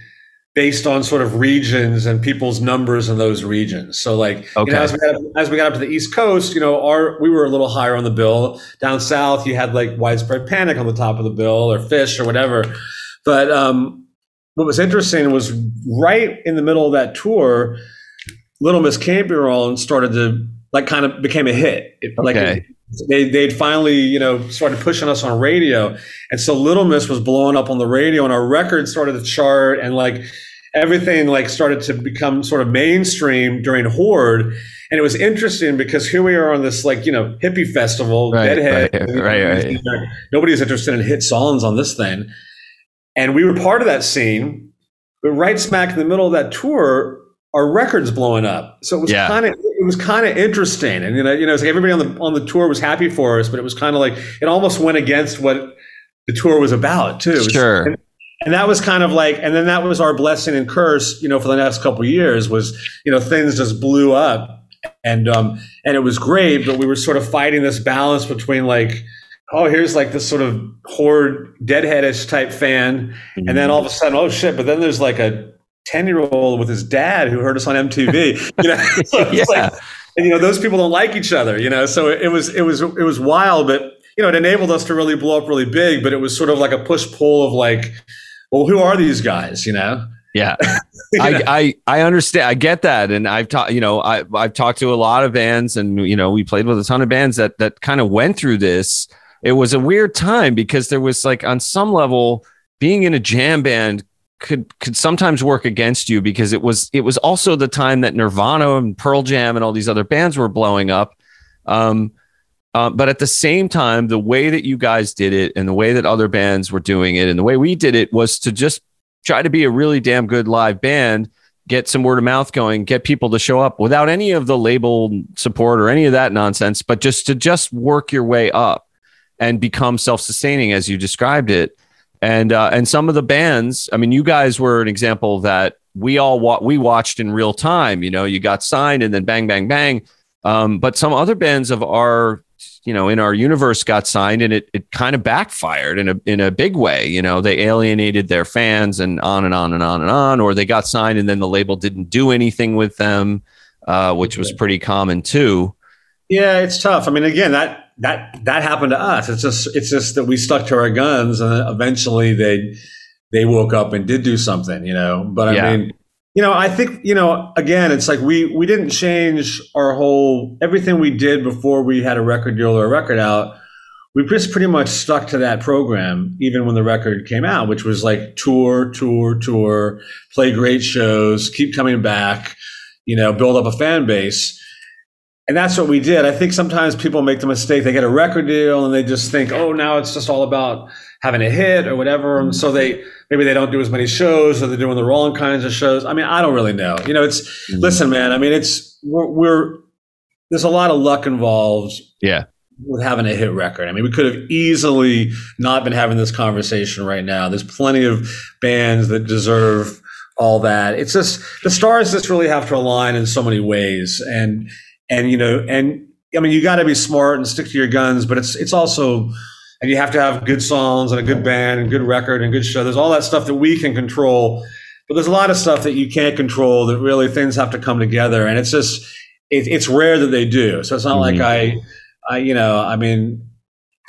based on sort of regions and people's numbers in those regions. So like okay. you know, as, we got, as we got up to the East Coast, you know, our we were a little higher on the bill. Down south, you had like widespread panic on the top of the bill or Phish or whatever. But um, what was interesting was right in the middle of that tour, Little Miss Wrong started to like kind of became a hit. It, like okay. they they'd finally you know started pushing us on radio, and so Little Miss was blowing up on the radio, and our record started to chart, and like everything like started to become sort of mainstream during Horde. And it was interesting because here we are on this like you know hippie festival, right, Deadhead. Right, right, right. Nobody's interested in hit songs on this thing. And we were part of that scene, but right smack in the middle of that tour, our records blowing up. So it was yeah. kind of it was kind of interesting. And you know, you know, it's like everybody on the on the tour was happy for us, but it was kind of like it almost went against what the tour was about too. Sure. And, and that was kind of like, and then that was our blessing and curse, you know, for the next couple years was, you know, things just blew up, and um, and it was great, but we were sort of fighting this balance between like, oh, here's like this sort of horde deadheadish type fan, mm-hmm. and then all of a sudden, oh shit! But then there's like a ten year old with his dad who heard us on MTV. You know, so yeah. Like, and you know those people don't like each other. You know, so it, it was it was it was wild, but you know it enabled us to really blow up really big. But it was sort of like a push pull of like, well, who are these guys? You know. Yeah. I, I, I understand. I get that. And I've talked, you know, I, I've talked to a lot of bands and, you know, we played with a ton of bands that, that kind of went through this it was a weird time because there was like on some level being in a jam band could could sometimes work against you because it was it was also the time that Nirvana and Pearl Jam and all these other bands were blowing up. Um, uh, but at the same time, the way that you guys did it and the way that other bands were doing it and the way we did it was to just try to be a really damn good live band, get some word of mouth going, get people to show up without any of the label support or any of that nonsense, but just to just work your way up and become self-sustaining as you described it. And uh, and some of the bands i mean you guys were an example that. We all wa- we watched in real time you know you got signed and then bang bang bang. Um, but some other bands of our you know in our universe got signed and it, it kind of backfired in a in a big way you know they alienated their fans and on and on and on and on or they got signed and then the label didn't do anything with them uh, which was pretty common too yeah it's tough i mean again that that that happened to us. It's just it's just that we stuck to our guns, and eventually they they woke up and did do something, you know. But I yeah. mean, you know, I think you know, again, it's like we we didn't change our whole everything we did before we had a record deal or a record out. We just pretty much stuck to that program, even when the record came out, which was like tour, tour, tour, play great shows, keep coming back, you know, build up a fan base and that's what we did. I think sometimes people make the mistake they get a record deal and they just think, oh, now it's just all about having a hit or whatever. And so they maybe they don't do as many shows or they're doing the wrong kinds of shows. I mean, I don't really know. You know, it's mm-hmm. listen, man. I mean, it's we're, we're there's a lot of luck involved. Yeah. With having a hit record. I mean, we could have easily not been having this conversation right now. There's plenty of bands that deserve all that. It's just the stars just really have to align in so many ways. And and you know, and I mean, you got to be smart and stick to your guns, but it's it's also, and you have to have good songs and a good band and good record and good show. There's all that stuff that we can control, but there's a lot of stuff that you can't control. That really things have to come together, and it's just it, it's rare that they do. So it's not mm-hmm. like I, I you know, I mean.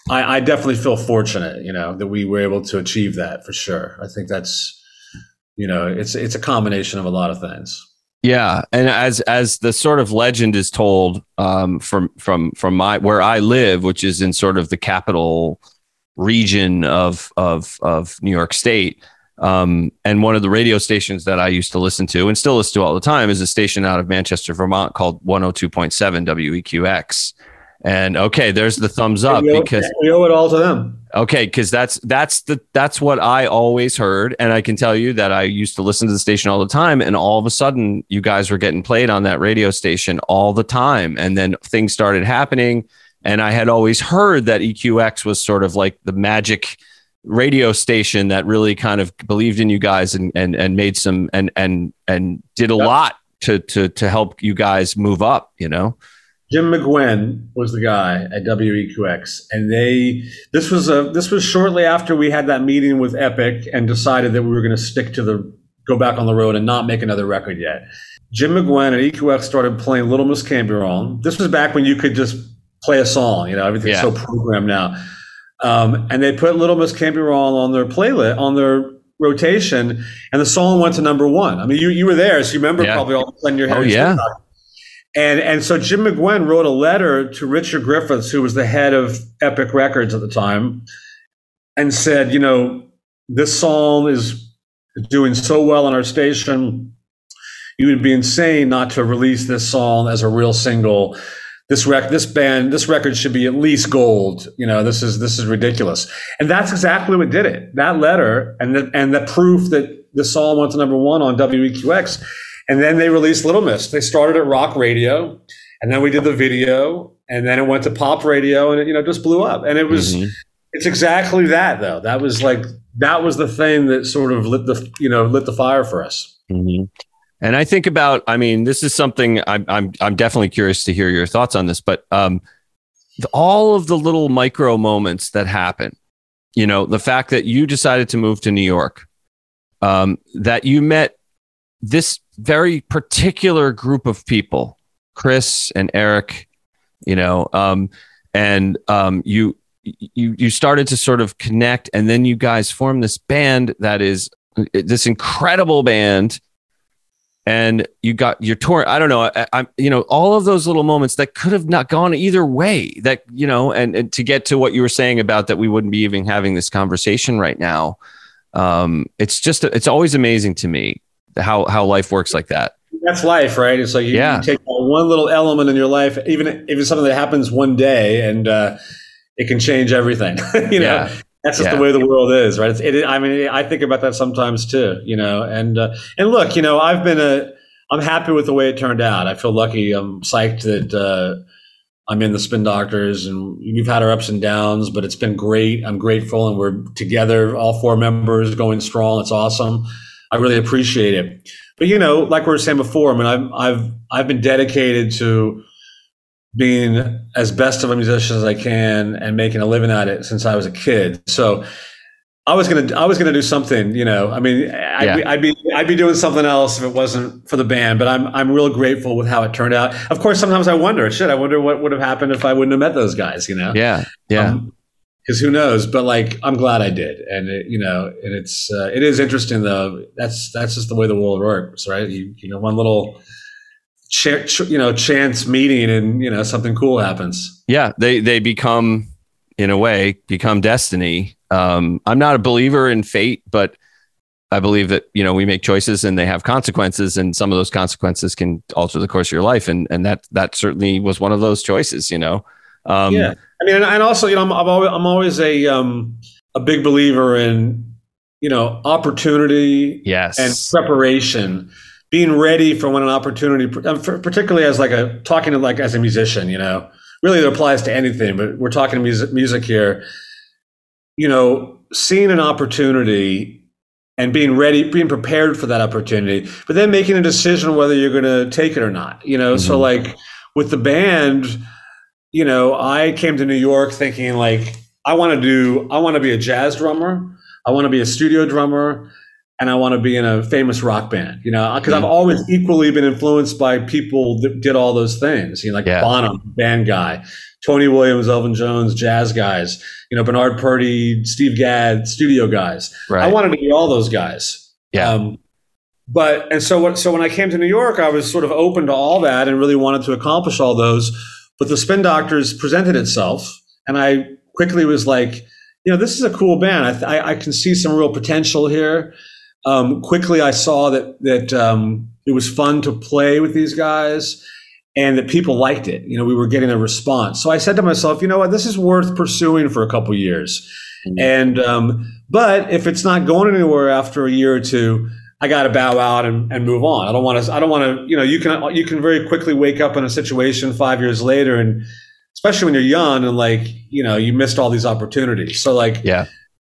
I, I definitely feel fortunate, you know, that we were able to achieve that for sure. I think that's, you know, it's it's a combination of a lot of things. Yeah, and as as the sort of legend is told um, from from from my where I live, which is in sort of the capital region of of of New York State, Um, and one of the radio stations that I used to listen to and still listen to all the time is a station out of Manchester, Vermont called 102.7 WEQX. And okay, there's the thumbs up we owe, because we owe it all to them. Okay, because that's that's the that's what I always heard, and I can tell you that I used to listen to the station all the time, and all of a sudden, you guys were getting played on that radio station all the time, and then things started happening, and I had always heard that EQX was sort of like the magic radio station that really kind of believed in you guys and and and made some and and and did a yep. lot to to to help you guys move up, you know. Jim McGuinn was the guy at WEQX, and they this was a this was shortly after we had that meeting with Epic and decided that we were going to stick to the go back on the road and not make another record yet. Jim McGuinn at EQX started playing Little Miss Wrong. This was back when you could just play a song. You know, everything's yeah. so programmed now. Um, and they put Little Miss Wrong on their playlist on their rotation, and the song went to number one. I mean, you you were there, so you remember yeah. probably all of a sudden your hair. Oh yeah. And and so Jim McGuinn wrote a letter to Richard Griffiths, who was the head of Epic Records at the time, and said, you know, this song is doing so well on our station. You would be insane not to release this song as a real single. This rec, this band, this record should be at least gold. You know, this is this is ridiculous, and that's exactly what did it. That letter and the and the proof that the song went to number one on WEQX and then they released Little Miss. They started at rock radio, and then we did the video, and then it went to pop radio, and it, you know, just blew up. And it was, mm-hmm. it's exactly that though. That was like that was the thing that sort of lit the, you know, lit the fire for us. Mm-hmm. And I think about, I mean, this is something I'm, I'm, I'm definitely curious to hear your thoughts on this, but um, all of the little micro moments that happen, you know, the fact that you decided to move to New York, um, that you met this very particular group of people, Chris and Eric, you know, um, and um, you you you started to sort of connect, and then you guys formed this band that is this incredible band and you got your tour. I don't know. I, am you know, all of those little moments that could have not gone either way. That you know, and, and to get to what you were saying about that, we wouldn't be even having this conversation right now. Um, it's just, it's always amazing to me how how life works like that. That's life, right? It's like you, yeah. you take one little element in your life, even if it's something that happens one day, and uh, it can change everything. you know, yeah. that's just yeah. the way the world is, right? It's, it, I mean, I think about that sometimes too. You know, and uh, and look, you know, I've been a, I'm happy with the way it turned out. I feel lucky. I'm psyched that. Uh, I'm in the Spin Doctors, and we've had our ups and downs, but it's been great. I'm grateful, and we're together, all four members, going strong. It's awesome. I really appreciate it. But you know, like we were saying before, I mean, I've I've I've been dedicated to being as best of a musician as I can and making a living at it since I was a kid. So I was gonna I was gonna do something, you know. I mean, I'd, yeah. be, I'd, be, I'd be doing something else if it wasn't for the band. But I'm I'm real grateful with how it turned out. Of course, sometimes I wonder, shit, I wonder what would have happened if I wouldn't have met those guys, you know? Yeah, yeah. Um, because who knows? But like, I'm glad I did, and it, you know, and it's uh, it is interesting though. That's that's just the way the world works, right? You you know, one little ch- ch- you know chance meeting, and you know something cool happens. Yeah, they they become in a way become destiny. Um, I'm not a believer in fate, but I believe that you know we make choices and they have consequences, and some of those consequences can alter the course of your life, and and that that certainly was one of those choices. You know. Um, yeah. I mean, and also, you know, I'm, I'm always, I'm always a, um, a big believer in, you know, opportunity yes. and preparation, being ready for when an opportunity, uh, particularly as like a, talking to like as a musician, you know, really it applies to anything, but we're talking music, music here, you know, seeing an opportunity and being ready, being prepared for that opportunity, but then making a decision whether you're going to take it or not, you know? Mm-hmm. So like with the band, you know, I came to New York thinking like I want to do I want to be a jazz drummer, I want to be a studio drummer, and I want to be in a famous rock band, you know, because mm-hmm. I've always equally been influenced by people that did all those things, you know, like yeah. Bonham, band guy, Tony Williams, Elvin Jones, jazz guys, you know, Bernard Purdie, Steve Gadd, studio guys. Right. I wanted to be all those guys. Yeah. Um, but and so what? So when I came to New York, I was sort of open to all that and really wanted to accomplish all those but the Spin Doctors presented itself, and I quickly was like, you know, this is a cool band. I, th- I, I can see some real potential here. Um, quickly, I saw that that um, it was fun to play with these guys, and that people liked it. You know, we were getting a response. So I said to myself, you know what, this is worth pursuing for a couple years. Mm-hmm. And um, but if it's not going anywhere after a year or two, I got to bow out and, and move on. I don't want to. I don't want to. You know, you can you can very quickly wake up in a situation five years later, and especially when you're young and like you know you missed all these opportunities. So like yeah.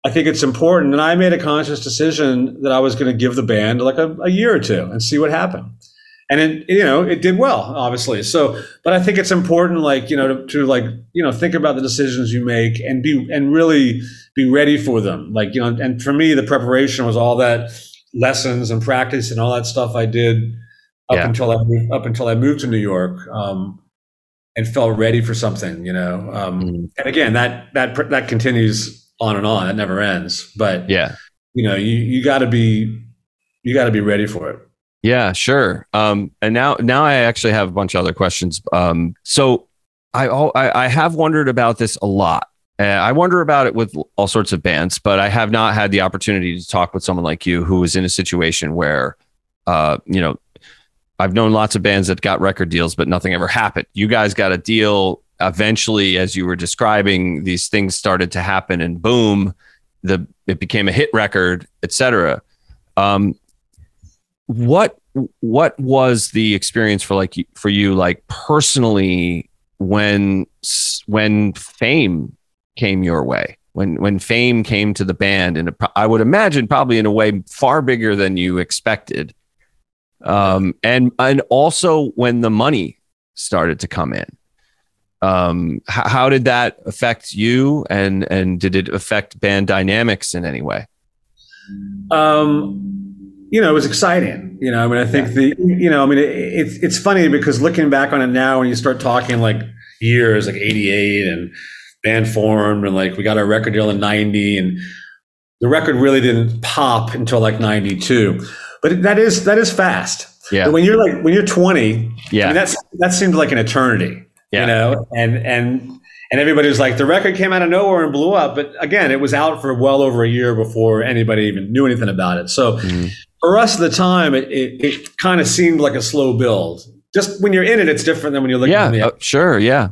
I think it's important, and I made a conscious decision that I was going to give the band like a, a year or two and see what happened and it you know it did well obviously so but i think it's important like you know to, to, like you know think about the decisions you make and be and really be ready for them like you know and for me the preparation was all that lessons and practice and all that stuff i did up yeah. until i moved, up until i moved to new york um, and felt ready for something you know um, mm. and again that that that continues on and on it never ends but yeah you know you you got to be you got to be ready for it yeah, sure. Um, and now, now I actually have a bunch of other questions. Um, so I, I, I have wondered about this a lot. Uh, I wonder about it with all sorts of bands, but I have not had the opportunity to talk with someone like you who was in a situation where, uh, you know, I've known lots of bands that got record deals, but nothing ever happened. You guys got a deal eventually, as you were describing, these things started to happen, and boom, the it became a hit record, etc. Um, what what was the experience for like for you like personally when when fame came your way. When when fame came to the band and I would imagine probably in a way far bigger than you expected. Um and and also when the money started to come in. Um how, how did that affect you? And and did it affect band dynamics in any way? Um you know, it was exciting. You know, I mean, I think the, you know, I mean, it, it's it's funny because looking back on it now, when you start talking like years, like '88, and band formed, and like we got our record deal in '90, and the record really didn't pop until like '92. But that is that is fast. Yeah. But when you're like when you're 20, yeah, I mean, that's that seemed like an eternity. Yeah. You know, and and and everybody was like, the record came out of nowhere and blew up. But again, it was out for well over a year before anybody even knew anything about it. So mm-hmm for us at the time, it, it, it kind of seemed like a slow build. Just when you're in it, it's different than when you're looking. Yeah, the uh, sure, yeah.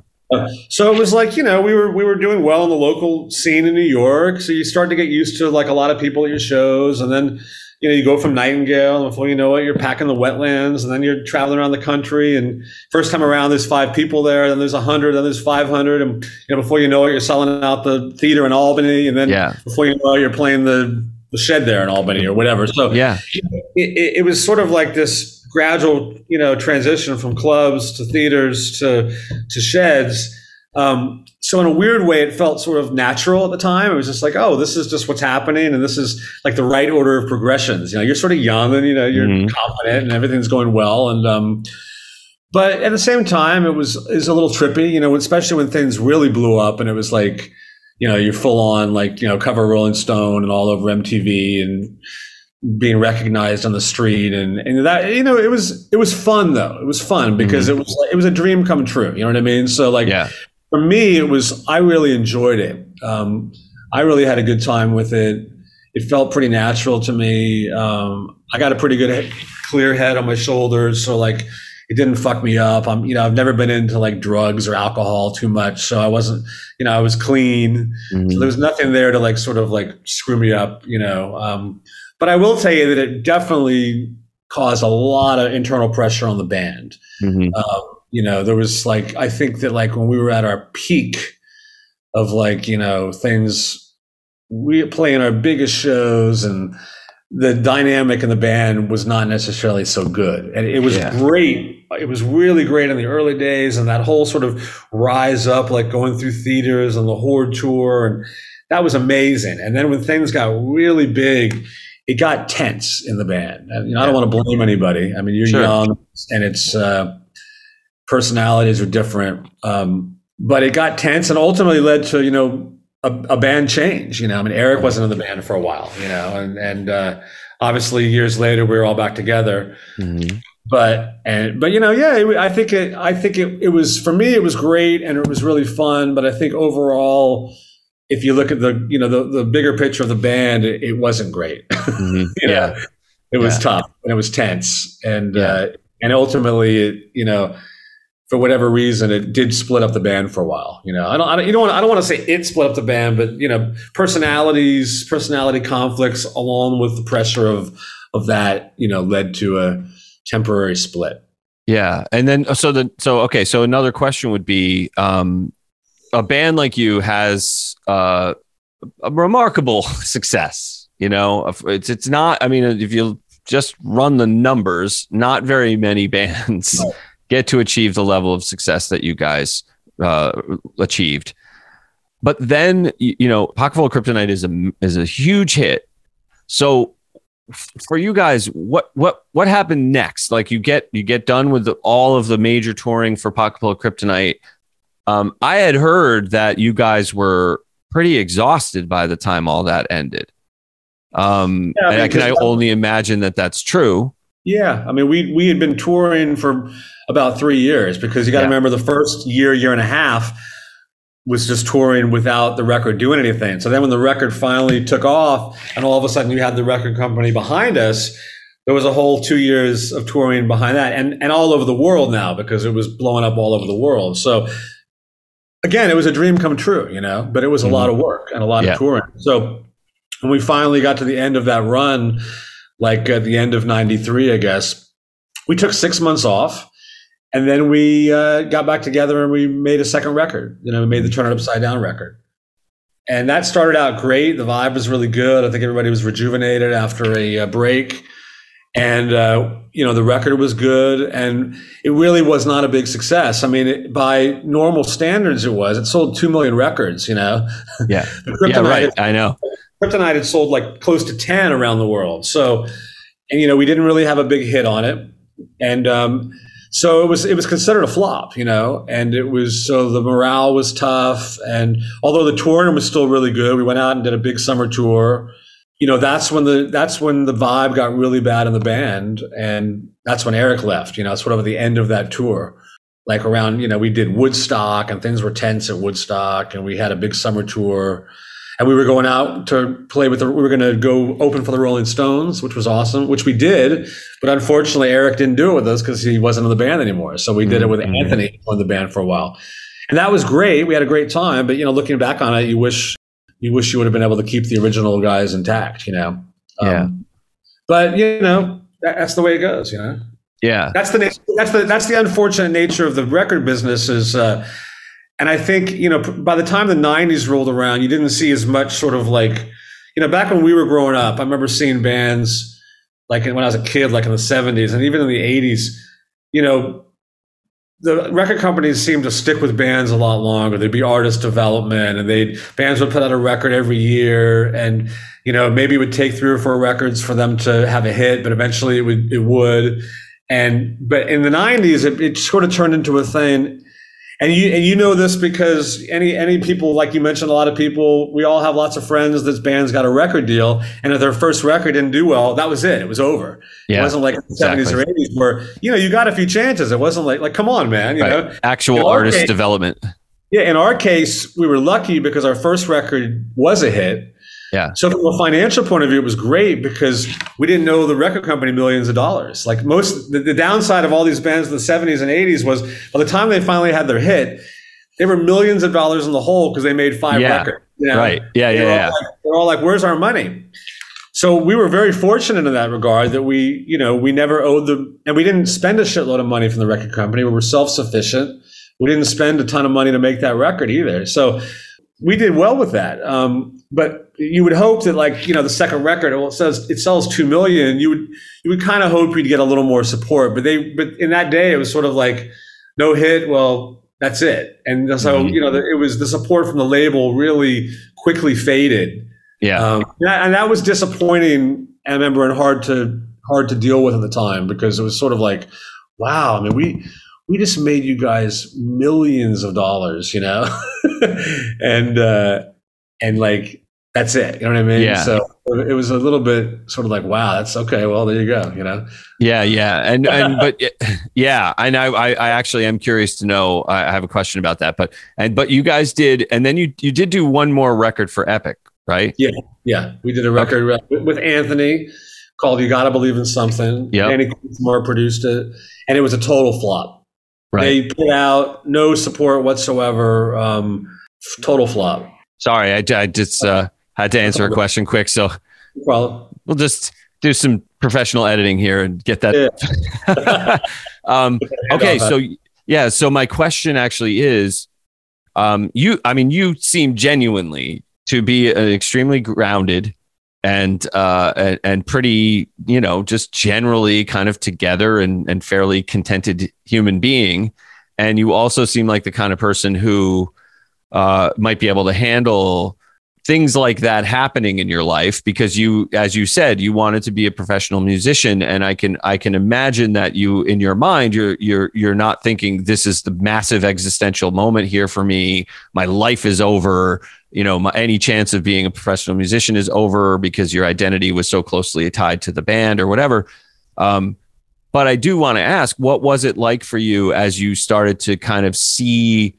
So it was like you know we were we were doing well in the local scene in New York. So you start to get used to like a lot of people at your shows, and then you know you go from Nightingale, and before you know it, you're packing the wetlands, and then you're traveling around the country. And first time around, there's five people there, then there's a hundred, then there's five hundred, and you know before you know it, you're selling out the theater in Albany, and then yeah. before you know it, you're playing the the shed there in Albany or whatever. So yeah, it, it, was sort of like this gradual, you know, transition from clubs to theaters to to sheds. Um, so in a weird way, it felt sort of natural at the time. It was just like, oh, this is just what's happening, and this is like the right order of progressions. You know, you're sort of young, and you know, you're mm-hmm. confident, and everything's going well, and um, but at the same time, it was is a little trippy. You know, especially when things really blew up, and it was like you know, you're full on like, you know, cover Rolling Stone and all over MTV and being recognized on the street and, and that, you know, it was, it was fun though. It was fun because mm-hmm. it was, it was a dream come true. You know what I mean? So like, yeah. for me, it was, I really enjoyed it. Um, I really had a good time with it. It felt pretty natural to me. Um, I got a pretty good head, clear head on my shoulders. So like, it didn't fuck me up. I'm, you know, I've never been into like drugs or alcohol too much. So I wasn't, you know, I was clean. Mm-hmm. So there was nothing there to like sort of like screw me up, you know. Um, but I will tell you that it definitely caused a lot of internal pressure on the band. Mm-hmm. Uh, you know, there was like, I think that like when we were at our peak of like, you know, things, we playing our biggest shows and, the dynamic in the band was not necessarily so good. And it was yeah. great. It was really great in the early days and that whole sort of rise up, like going through theaters and the Horde tour. And that was amazing. And then when things got really big, it got tense in the band. And, you know, I don't want to blame anybody. I mean, you're sure. young and it's, uh, personalities are different. Um, but it got tense and ultimately led to, you know, a, a, band change. You know, I mean, Eric wasn't in the band for a while. You know, and and uh, obviously years later we were all back together. Mm-hmm. But and but you know, yeah, it, I think it. I think it. It was for me. It was great and it was really fun. But I think overall, if you look at the you know the, the bigger picture of the band, it, it wasn't great. Mhm. You know, yeah. it was Yeah. tough and it was tense, and Yeah. uh, and ultimately, it, you know, for whatever reason, it did split up the band for a while. You know, I don't, I don't you don't want, I don't want to say it split up the band, but you know, personalities, personality conflicts, along with the pressure of of that, you know, led to a temporary split. Yeah, and then so the so okay, so another question would be, um, a band like you has uh, a remarkable success. You know, it's it's not. I mean, if you just run the numbers, not very many bands Right. get to achieve the level of success that you guys uh, achieved. But then you, you know, Pocketful of Kryptonite is a is a huge hit. So for you guys, what what what happened next? Like you get you get done with the, all of the major touring for Pocketful of Kryptonite. Um, I had heard that you guys were pretty exhausted by the time all that ended. Um, Yeah, I and I mean, can I only imagine that that's true. Yeah, I mean, we we had been touring for about three years because you got to Yeah. remember the first year, year and a half was just touring without the record doing anything. So then, when the record finally took off, and all of a sudden you had the record company behind us, there was a whole two years of touring behind that, and and all over the world now because it was blowing up all over the world. So again, it was a dream come true, you know, but it was a lot of work and a lot Yeah. of touring. So when we finally got to the end of that run, like at the end of 93, I guess, we took six months off. And then we uh, got back together and we made a second record. You know, we made the Turn It Upside Down record. And that started out great. The vibe was really good. I think everybody was rejuvenated after a, uh break. And, uh, you know, the record was good. And it really was not a big success. I mean, it, by normal standards, it was. It sold 2 million records, you know. Yeah, yeah, right. I know. Kryptonite had sold like close to 10 around the world. So, and you know, we didn't really have a big hit on it. And um, so it was it was considered a flop, you know, and it was so the morale was tough. And although the touring was still really good, we went out and did a big summer tour. You know, that's when the that's when the vibe got really bad in the band, and that's when Eric left. You know, sort of at the end of that tour, like around you know we did Woodstock and things were tense at Woodstock, and we had a big summer tour. And we were going out to play with the we were going to go open for the rolling stones which was awesome which we did. But unfortunately eric didn't do it with us because he wasn't in the band anymore. So we did it with Mhm. anthony on the band for a while. And that was great. We had a great time. But you know looking back on it you wish you wish you would have been able to keep the original guys intact you know? Um, Yeah. but you know that, that's the way it goes you know? Yeah, that's the that's the that's the unfortunate nature of the record business is uh and i think you know by the time the 90s rolled around you didn't see as much sort of like you know back when we were growing up i remember seeing bands like when i was a kid like in the 70s and even in the 80s you know the record companies seemed to stick with bands a lot longer. There'd be artist development and they bands would put out a record every year and you know maybe it would take three or four records for them to have a hit but eventually it would it would. And but in the 90s it, it sort of turned into a thing and you and you know this because any any people like you mentioned a lot of people we all have lots of friends that bands got a record deal and if their first record didn't do well that was it it was over it wasn't like exactly. 70s or 80s where you know you got a few chances it wasn't like like come on man you Right. know Actual In artist case- development. yeah in our case we were lucky because our first record was a hit Yeah. so from a financial point of view, it was great because we didn't know the record company millions of dollars. Like most, the, the downside of all these bands in the '70s and '80s was by the time they finally had their hit, they were millions of dollars in the hole because they made five Yeah. records. you know? Right. Yeah, They yeah. Yeah. Like, they're all like, "Where's our money?" So we were very fortunate in that regard that we, you know, we never owed the, and we didn't spend a shitload of money from the record company. We were self sufficient. We didn't spend a ton of money to make that record either. So we did well with that. Um, but you would hope that, like, you know, the second record, well, it says it sells two million. You would you would kind of hope you'd get a little more support. But they, but in that day, it was sort of like no hit. Well, that's it. And so Mhm. you know, the, it was the support from the label really quickly faded. Yeah. Um, and that- and that was disappointing. I remember and hard to hard to deal with at the time because it was sort of like, wow. I mean, we we just made you guys millions of dollars, you know, and uh, and like that's it. You know what I mean? Yeah. So it was a little bit sort of like, wow, that's okay. Well, there you go. You know? Yeah, yeah, and and but yeah, and I I actually am curious to know. I have a question about that, but and but you guys did, and then you you did do one more record for Epic, right? Yeah, yeah. We did a record okay. with Anthony called "You Gotta Believe in Something." Yeah, Andy Moore produced it, and it was a total flop. Right. They put out no support whatsoever. Um, total flop. Sorry, I, I just uh, had to answer a question quick, so well, we'll just do some professional editing here and get that. Yeah. um, okay, so yeah, so my question actually is, um, you, I mean, you seem genuinely to be an extremely grounded and uh, and, and pretty, you know, just generally kind of together and and fairly contented human being, and you also seem like the kind of person who uh, might be able to handle things like that happening in your life because you as you said you wanted to be a professional musician. And i can i can imagine that you in your mind you're you're you're not thinking this is the massive existential moment here for me. My life is over. You know my, any chance of being a professional musician is over because your identity was so closely tied to the band or whatever. Um, but i do want to ask what was it like for you as you started to kind of see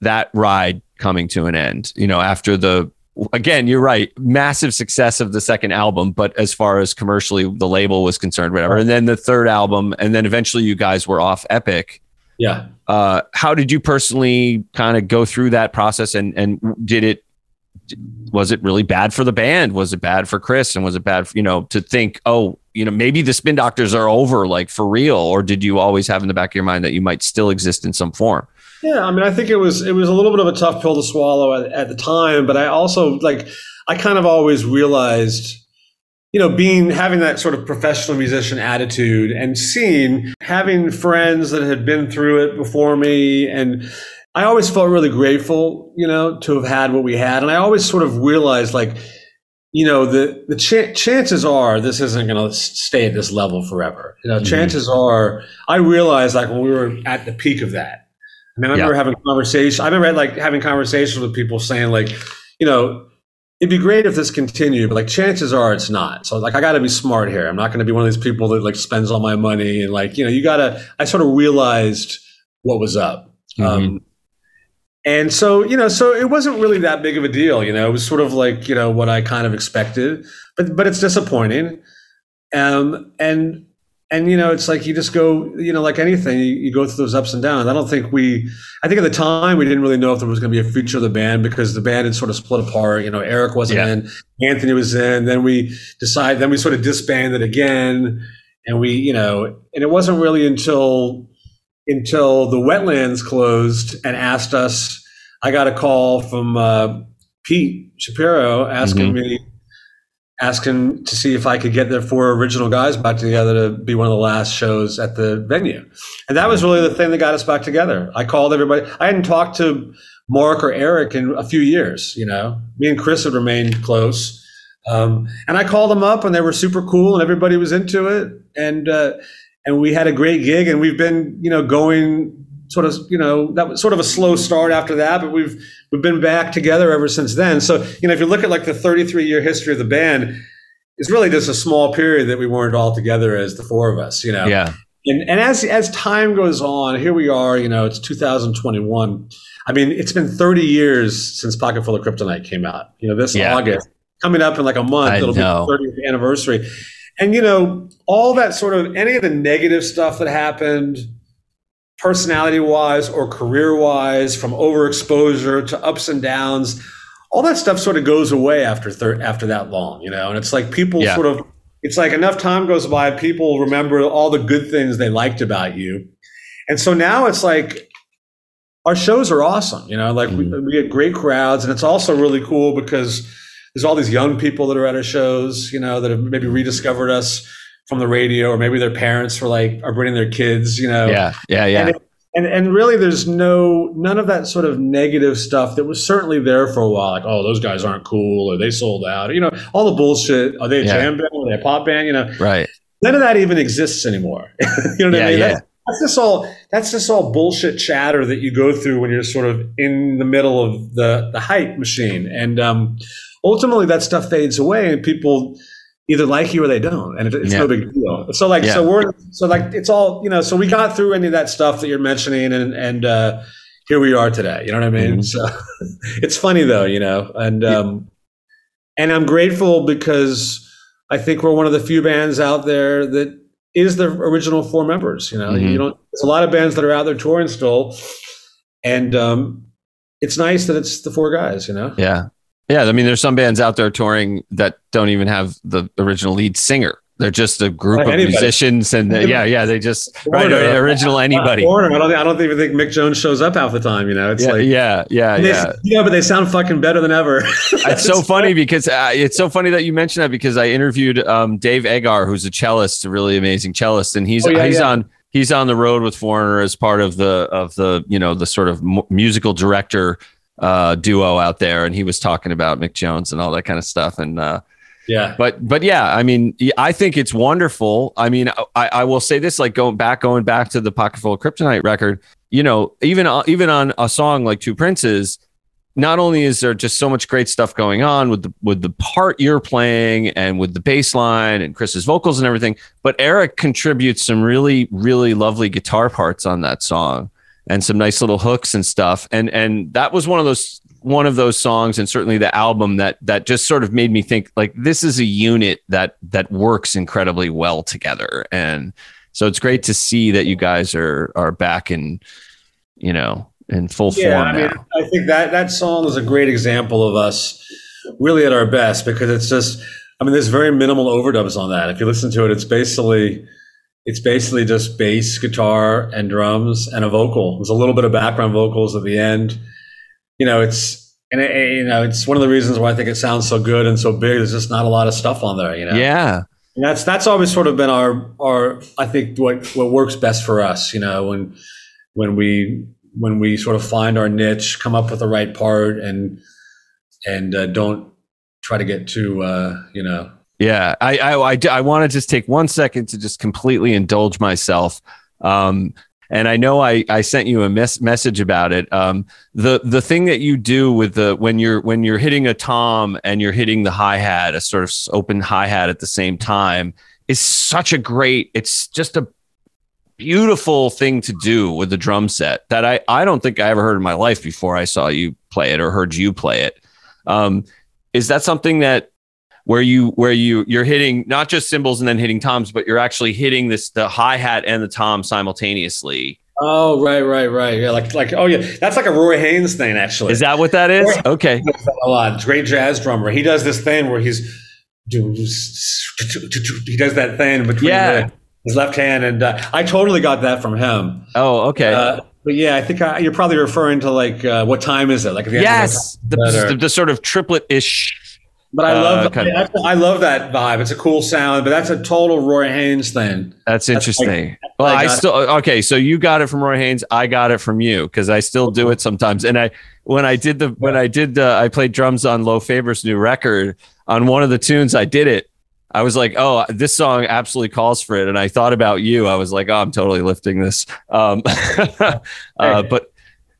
that ride coming to an end you know after the again, you're right. Massive success of the second album, but as far as commercially the label was concerned, whatever. And then the third album, and then eventually you guys were off Epic. Yeah. Uh, how did you personally kind of go through that process, and and did it? Was it really bad for the band? Was it bad for Chris? And was it bad, for, you know, to think, oh, you know, maybe the Spin Doctors are over, like for real, or did you always have in the back of your mind that you might still exist in some form? Yeah, I mean, I think it was it was a little bit of a tough pill to swallow at, at the time, but I also like I kind of always realized, you know, being having that sort of professional musician attitude and seeing having friends that had been through it before me and I always felt really grateful, you know, to have had what we had. And I always sort of realized like, you know, the, the ch- chances are this isn't going to stay at this level forever. You know, mm-hmm. chances are I realized like when we were at the peak of that, I mean, I remember yeah. having conversations. I remember like having conversations with people saying like, you know, it'd be great if this continued, but like chances are it's not. So like I got to be smart here. I'm not going to be one of these people that like spends all my money and like you know you got to. I sort of realized what was up. Mm-hmm. Um, and so, you know, so it wasn't really that big of a deal, you know, it was sort of like, you know, what I kind of expected, but, but it's disappointing. Um, and, and you know it's like you just go you know like anything you, you, go through those ups and downs i don't think we i think at the time we didn't really know if there was going to be a future of the band because the band had sort of split apart you know eric wasn't yeah. in anthony was in then we decided then we sort of disbanded again and we you know and it wasn't really until until the wetlands closed and asked us i got a call from uh, pete shapiro asking mm-hmm. me asking to see if I could get the four original guys back together to be one of the last shows at the venue. And that was really the thing that got us back together. I called everybody. I hadn't talked to Mark or Eric in a few years, you know. Me and Chris had remained close. Um, and I called them up and they were super cool and everybody was into it. And, uh, and we had a great gig and we've been, you know, going sort of, you know, that was sort of a slow start after that, but we've we've been back together ever since then. So, you know, if you look at like the 33 year history of the band, it's really just a small period that we weren't all together as the four of us, you know. Yeah. And and as as time goes on, here we are, you know, it's 2021. I mean, it's been 30 years since Pocketful of Kryptonite came out. You know, this yeah. August coming up in like a month, I it'll know. be the 30th anniversary. And you know, all that sort of any of the negative stuff that happened personality wise or career wise, from overexposure to ups and downs, all that stuff sort of goes away after thir- after that long, you know. And it's like people yeah. sort of, it's like enough time goes by, people remember all the good things they liked about you, and so now it's like our shows are awesome, you know. Like mm-hmm. we, we get great crowds, and it's also really cool because there's all these young people that are at our shows, you know, that have maybe rediscovered us from the radio, or maybe their parents were like are bringing their kids, you know. Yeah, yeah, yeah. And, it, and and really, there's no none of that sort of negative stuff that was certainly there for a while. Like, oh, those guys aren't cool, or they sold out, you know, all the bullshit. Are they a yeah. jam band? Are they a pop band? You know, right. None of that even exists anymore. you know what yeah, I mean? Yeah. That's, that's just all that's just all bullshit chatter that you go through when you're sort of in the middle of the the hype machine, and um, ultimately that stuff fades away, and people either like you or they don't, and it, it's Yeah. no big deal. So like, so we're so like it's all you know. So we got through any of that stuff that you're mentioning, and and uh, here we are today. You know what I mean? Mhm. So it's funny though, you know, and um, and I'm grateful because I think we're one of the few bands out there that is the original four members. You know, Mhm. you don't. There's a lot of bands that are out there touring still, and um, it's nice that it's the four guys. You know. Yeah. Yeah. I mean, there's some bands out there touring that don't even have the original lead singer. They're just a group Right, of anybody. musicians, and uh, yeah, yeah, they just right, original anybody. Foreigner, I don't. I don't even think Mick Jones shows up half the time. You know, it's Yeah, like yeah, yeah, they, yeah. yeah, but they sound fucking better than ever. It's so funny because uh, it's so funny that you mentioned that because I interviewed um, Dave Eggar, who's a cellist, a really amazing cellist, and he's Oh, yeah, he's yeah. on he's on the road with Foreigner as part of the of the you know the sort of mu- musical director uh, duo out there, and he was talking about Mick Jones and all that kind of stuff, and uh, Yeah. but but yeah, I mean, I think it's wonderful. I mean, I, I will say this, like going back going back to the Pocketful of Kryptonite record, you know, even uh, even on a song like Two Princes, not only is there just so much great stuff going on with the with the part you're playing and with the bass line and Chris's vocals and everything, but Eric contributes some really really lovely guitar parts on that song and some nice little hooks and stuff. And and that was one of those one of those songs and certainly the album that that just sort of made me think like this is a unit that that works incredibly well together. And so it's great to see that you guys are are back in you know in full Yeah, form I mean, now. I think that that song is a great example of us really at our best because it's just. I mean, there's very minimal overdubs on that. If you listen to it, it's basically it's basically just bass, guitar, and drums and a vocal. There's a little bit of background vocals at the end. You know, it's and it, you know it's one of the reasons why I think it sounds so good and so big. There's just not a lot of stuff on there. You know. Yeah. And that's that's always sort of been our our I think what what works best for us, you know, when when we when we sort of find our niche, come up with the right part, and and uh, don't try to get too uh, you know. Yeah, I I I, I want to just take one second to just completely indulge myself. Um, and I know I, I sent you a mes- message about it. Um, the the thing that you do with the when you're when you're hitting a tom and you're hitting the hi hat, a sort of open hi hat at the same time, is such a great. It's just a beautiful thing to do with the drum set that I I don't think I ever heard in my life before I saw you play it or heard you play it. Um, is that something that where you where you you're hitting not just cymbals and then hitting toms, but you're actually hitting this the hi hat and the tom simultaneously. Oh right, right, right. Yeah, like like oh yeah, that's like a Roy Haynes thing actually. Is that what that is? Roy- Okay. He does that a lot. Great jazz drummer. He does this thing where he's he does that thing between Yeah. the, his left hand, and uh, I totally got that from him. Oh, okay. Uh, but yeah, I think I, you're probably referring to like uh, what time is it? Like the yes, the, the, the sort of triplet ish. But I Uh, love kind of- I, I love that vibe. It's a cool sound, but that's a total Roy Haynes thing. That's like- interesting. well, I I, still okay. So you got it from Roy Haynes. I got it from you because I still do it sometimes. And I when I did the when I did uh, I played drums on Lo Faber's new record on one of the tunes. I did it. I was like, oh, this song absolutely calls for it. And I thought about you. I was like, oh, I'm totally lifting this. Um, uh, but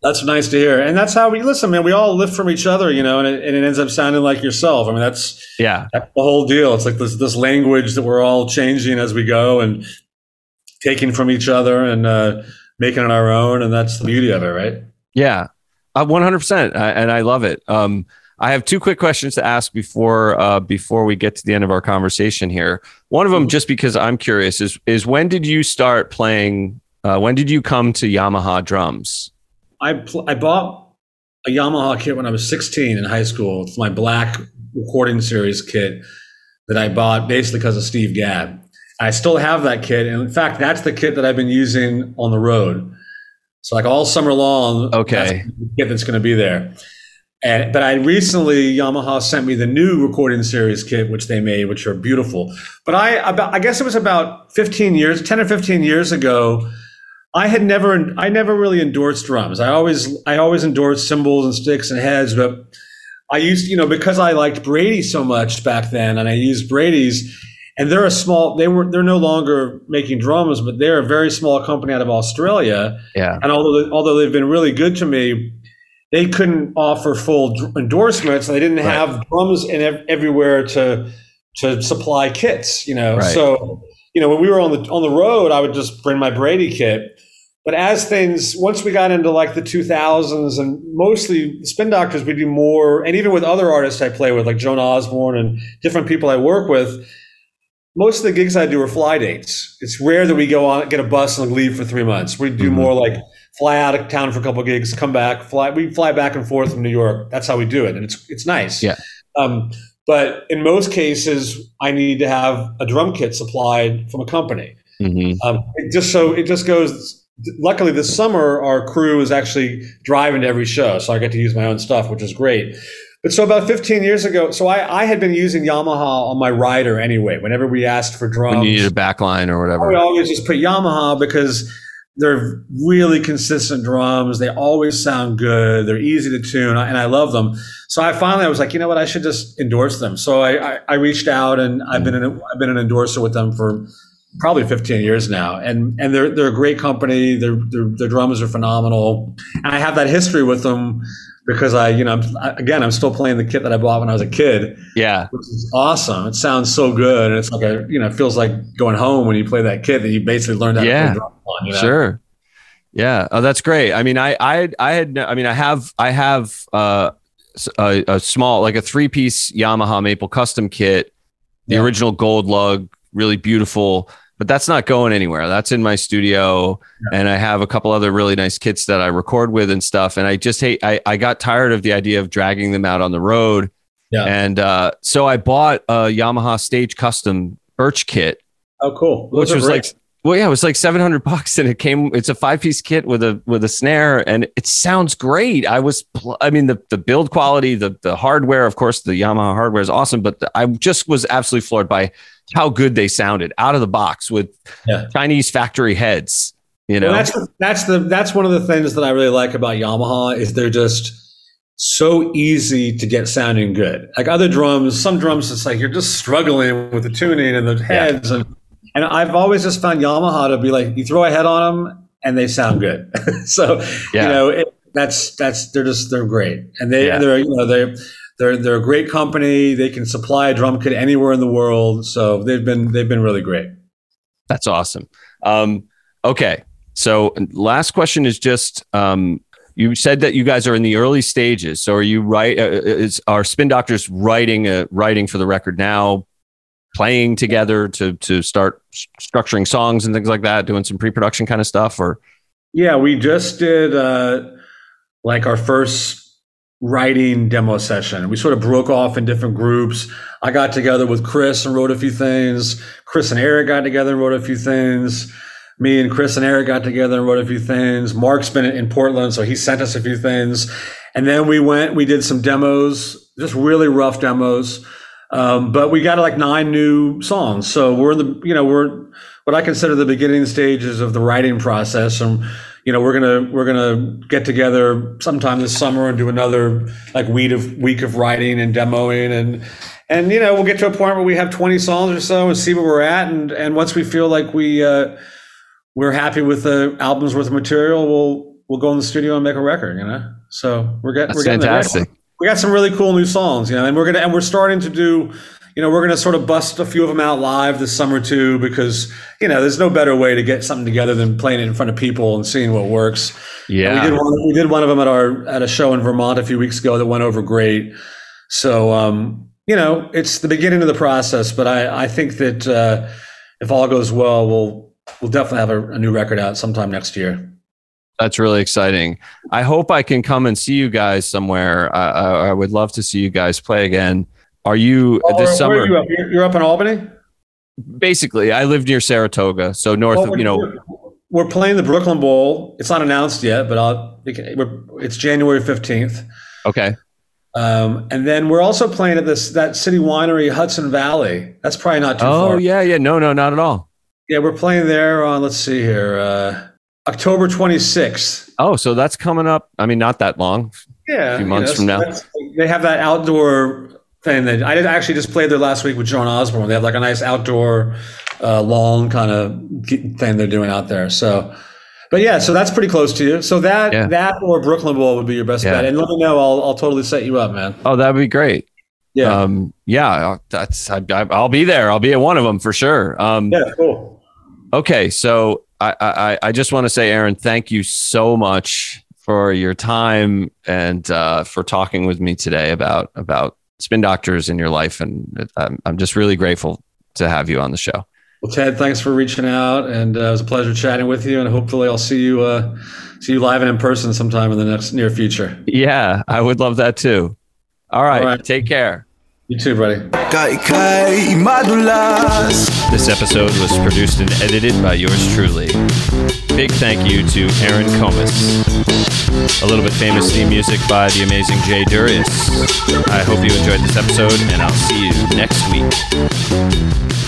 That's nice to hear, and that's how we listen, man. We all lift from each other, you know, and it, and it ends up sounding like yourself. I mean, that's yeah, that's the whole deal. It's like this this language that we're all changing as we go and taking from each other and uh, making it our own, and that's the beauty of it, right? Yeah, uh, one hundred percent, and I love it. Um, I have two quick questions to ask before uh, before we get to the end of our conversation here. One of them, just because I'm curious, is is when did you start playing? Uh, when did you come to Yamaha drums? I pl- I bought a Yamaha kit when I was 16 in high school. It's my black recording series kit that I bought basically because of Steve Gadd. I still have that kit, and in fact, that's the kit that I've been using on the road. So like all summer long, Okay. that's the kit that's going to be there. And but I recently Yamaha sent me the new recording series kit, which they made, which are beautiful. But I about I guess it was about 15 years, 10 or 15 years ago. I had never, I never really endorsed drums. I always, I always endorsed cymbals and sticks and heads, but I used, you know, because I liked Brady so much back then, and I used Brady's. and they're a small. They were they're no longer making drums, but they're a very small company out of Australia. Yeah. And although although they've been really good to me, they couldn't offer full endorsements. They didn't have drums in ev- everywhere to to supply kits. You know, right. so you know when we were on the on the road, I would just bring my Brady kit. But as things, once we got into like the 2000s and mostly Spin Doctors, we do more, and even with other artists I play with, like Joan Osborne and different people I work with, most of the gigs I do are fly dates. It's rare that we go on, get a bus and leave for three months. We do mm-hmm. more like fly out of town for a couple of gigs, come back, fly. We fly back and forth from New York. That's how we do it, and it's it's nice. Yeah. Um, but in most cases, I need to have a drum kit supplied from a company. Mm-hmm. Um, it just so it just goes. Luckily, this summer our crew is actually driving to every show, so I get to use my own stuff, which is great. But so about 15 years ago, so I, I had been using Yamaha on my rider anyway. Whenever we asked for drums, when you need a backline or whatever, we always just put Yamaha because they're really consistent drums. They always sound good. They're easy to tune, and I love them. So I finally I was like, you know what, I should just endorse them. So I, I, I reached out, and I've mm. been an, I've been an endorser with them for probably 15 years now, and and they're they're a great company. Their their drummers are phenomenal, and I have that history with them because I, you know, I'm, again, I'm still playing the kit that I bought when I was a kid. Yeah, which is awesome. It sounds so good, and it's like a, you know, it feels like going home when you play that kit that you basically learned how yeah. to play on. You know? Sure. Yeah. Oh, that's great. I mean, I, I, I had, I mean, I have, I have uh, a, a small, like a three piece Yamaha Maple custom kit, the yeah. original gold lug, really beautiful but that's not going anywhere. That's in my studio. Yeah. And I have a couple other really nice kits that I record with and stuff. And I just hate, I, I got tired of the idea of dragging them out on the road. Yeah. And uh, so I bought a Yamaha Stage Custom Birch kit. Oh, cool. Those which was great. like, well, yeah, it was like 700 bucks and it came, it's a five piece kit with a, with a snare and it sounds great. I was, pl- I mean, the, the build quality, the, the hardware, of course, the Yamaha hardware is awesome, but the, I just was absolutely floored by how good they sounded out of the box with yeah. Chinese factory heads. You know, well, that's the, that's the that's one of the things that I really like about Yamaha is they're just so easy to get sounding good. Like other drums, some drums, it's like you're just struggling with the tuning and the heads, yeah. and and I've always just found Yamaha to be like you throw a head on them and they sound good. so yeah. you know it, that's that's they're just they're great, and they yeah. they're you know they they're they're a great company. They can supply a drum kit anywhere in the world. So they've been they've been really great. That's awesome. Um, okay, so last question is just um, you said that you guys are in the early stages. So are you right? Uh, uh is are Spin Doctors writing a, writing for the record now? Playing together to to start structuring songs and things like that, doing some pre production kind of stuff, or yeah, we just did uh, like our first writing demo session. We sort of broke off in different groups. I got together with Chris and wrote a few things. Chris and Eric got together and wrote a few things. Me and Chris and Eric got together and wrote a few things. Mark's been in Portland, so he sent us a few things. And then we went, we did some demos, just really rough demos. Um, but we got like nine new songs. So we're in the, you know, we're what I consider the beginning stages of the writing process. And you know, we're gonna we're gonna get together sometime this summer and do another like week of week of writing and demoing and and you know we'll get to a point where we have 20 songs or so and see where we're at and and once we feel like we uh, we're happy with the album's worth of material, we'll we'll go in the studio and make a record. You know, so we're getting we're getting fantastic. We got some really cool new songs, you know, and we're gonna and we're starting to do you know, we're going to sort of bust a few of them out live this summer too, because, you know, there's no better way to get something together than playing it in front of people and seeing what works. Yeah. And we did one, we did one of them at our, at a show in Vermont a few weeks ago that went over great. So, um, you know, it's the beginning of the process, but I, I think that, uh, if all goes well, we'll, we'll definitely have a, a new record out sometime next year. That's really exciting. I hope I can come and see you guys somewhere. I, I, I would love to see you guys play again. Are you oh, this summer? You up? You're up in Albany. Basically, I live near Saratoga, so north well, of you know. We're playing the Brooklyn Bowl. It's not announced yet, but I'll, it's January fifteenth. Okay. Um, and then we're also playing at this that city winery, Hudson Valley. That's probably not too oh, far. Oh yeah, yeah, no, no, not at all. Yeah, we're playing there on. Let's see here, uh, October twenty sixth. Oh, so that's coming up. I mean, not that long. Yeah, a few months you know, from now. They have that outdoor thing that I actually just played there last week with Joan Osborne. They have like a nice outdoor, uh, long kind of thing they're doing out there. So, but yeah, so that's pretty close to you. So that Yeah. that or Brooklyn Bowl would be your best Yeah. bet. And let me know. I'll I'll totally set you up, man. Oh, that'd be great. Yeah. Um, yeah, that's I, I, I'll be there. I'll be at one of them for sure. Um, yeah. Cool. Okay, so I, I I just want to say, Aaron, thank you so much for your time and uh, for talking with me today about about spin doctors in your life, and I'm I'm just really grateful to have you on the show. Well, Ted, thanks for reaching out, and uh, it was a pleasure chatting with you. And hopefully, I'll see you uh, see you live and in person sometime in the next near future. Yeah, I would love that too. All right, All right. take care. You too, buddy. This episode was produced and edited by yours truly. Big thank you to Aaron Comess. A little bit famous theme music by the amazing Jay Durius. I hope you enjoyed this episode, and I'll see you next week.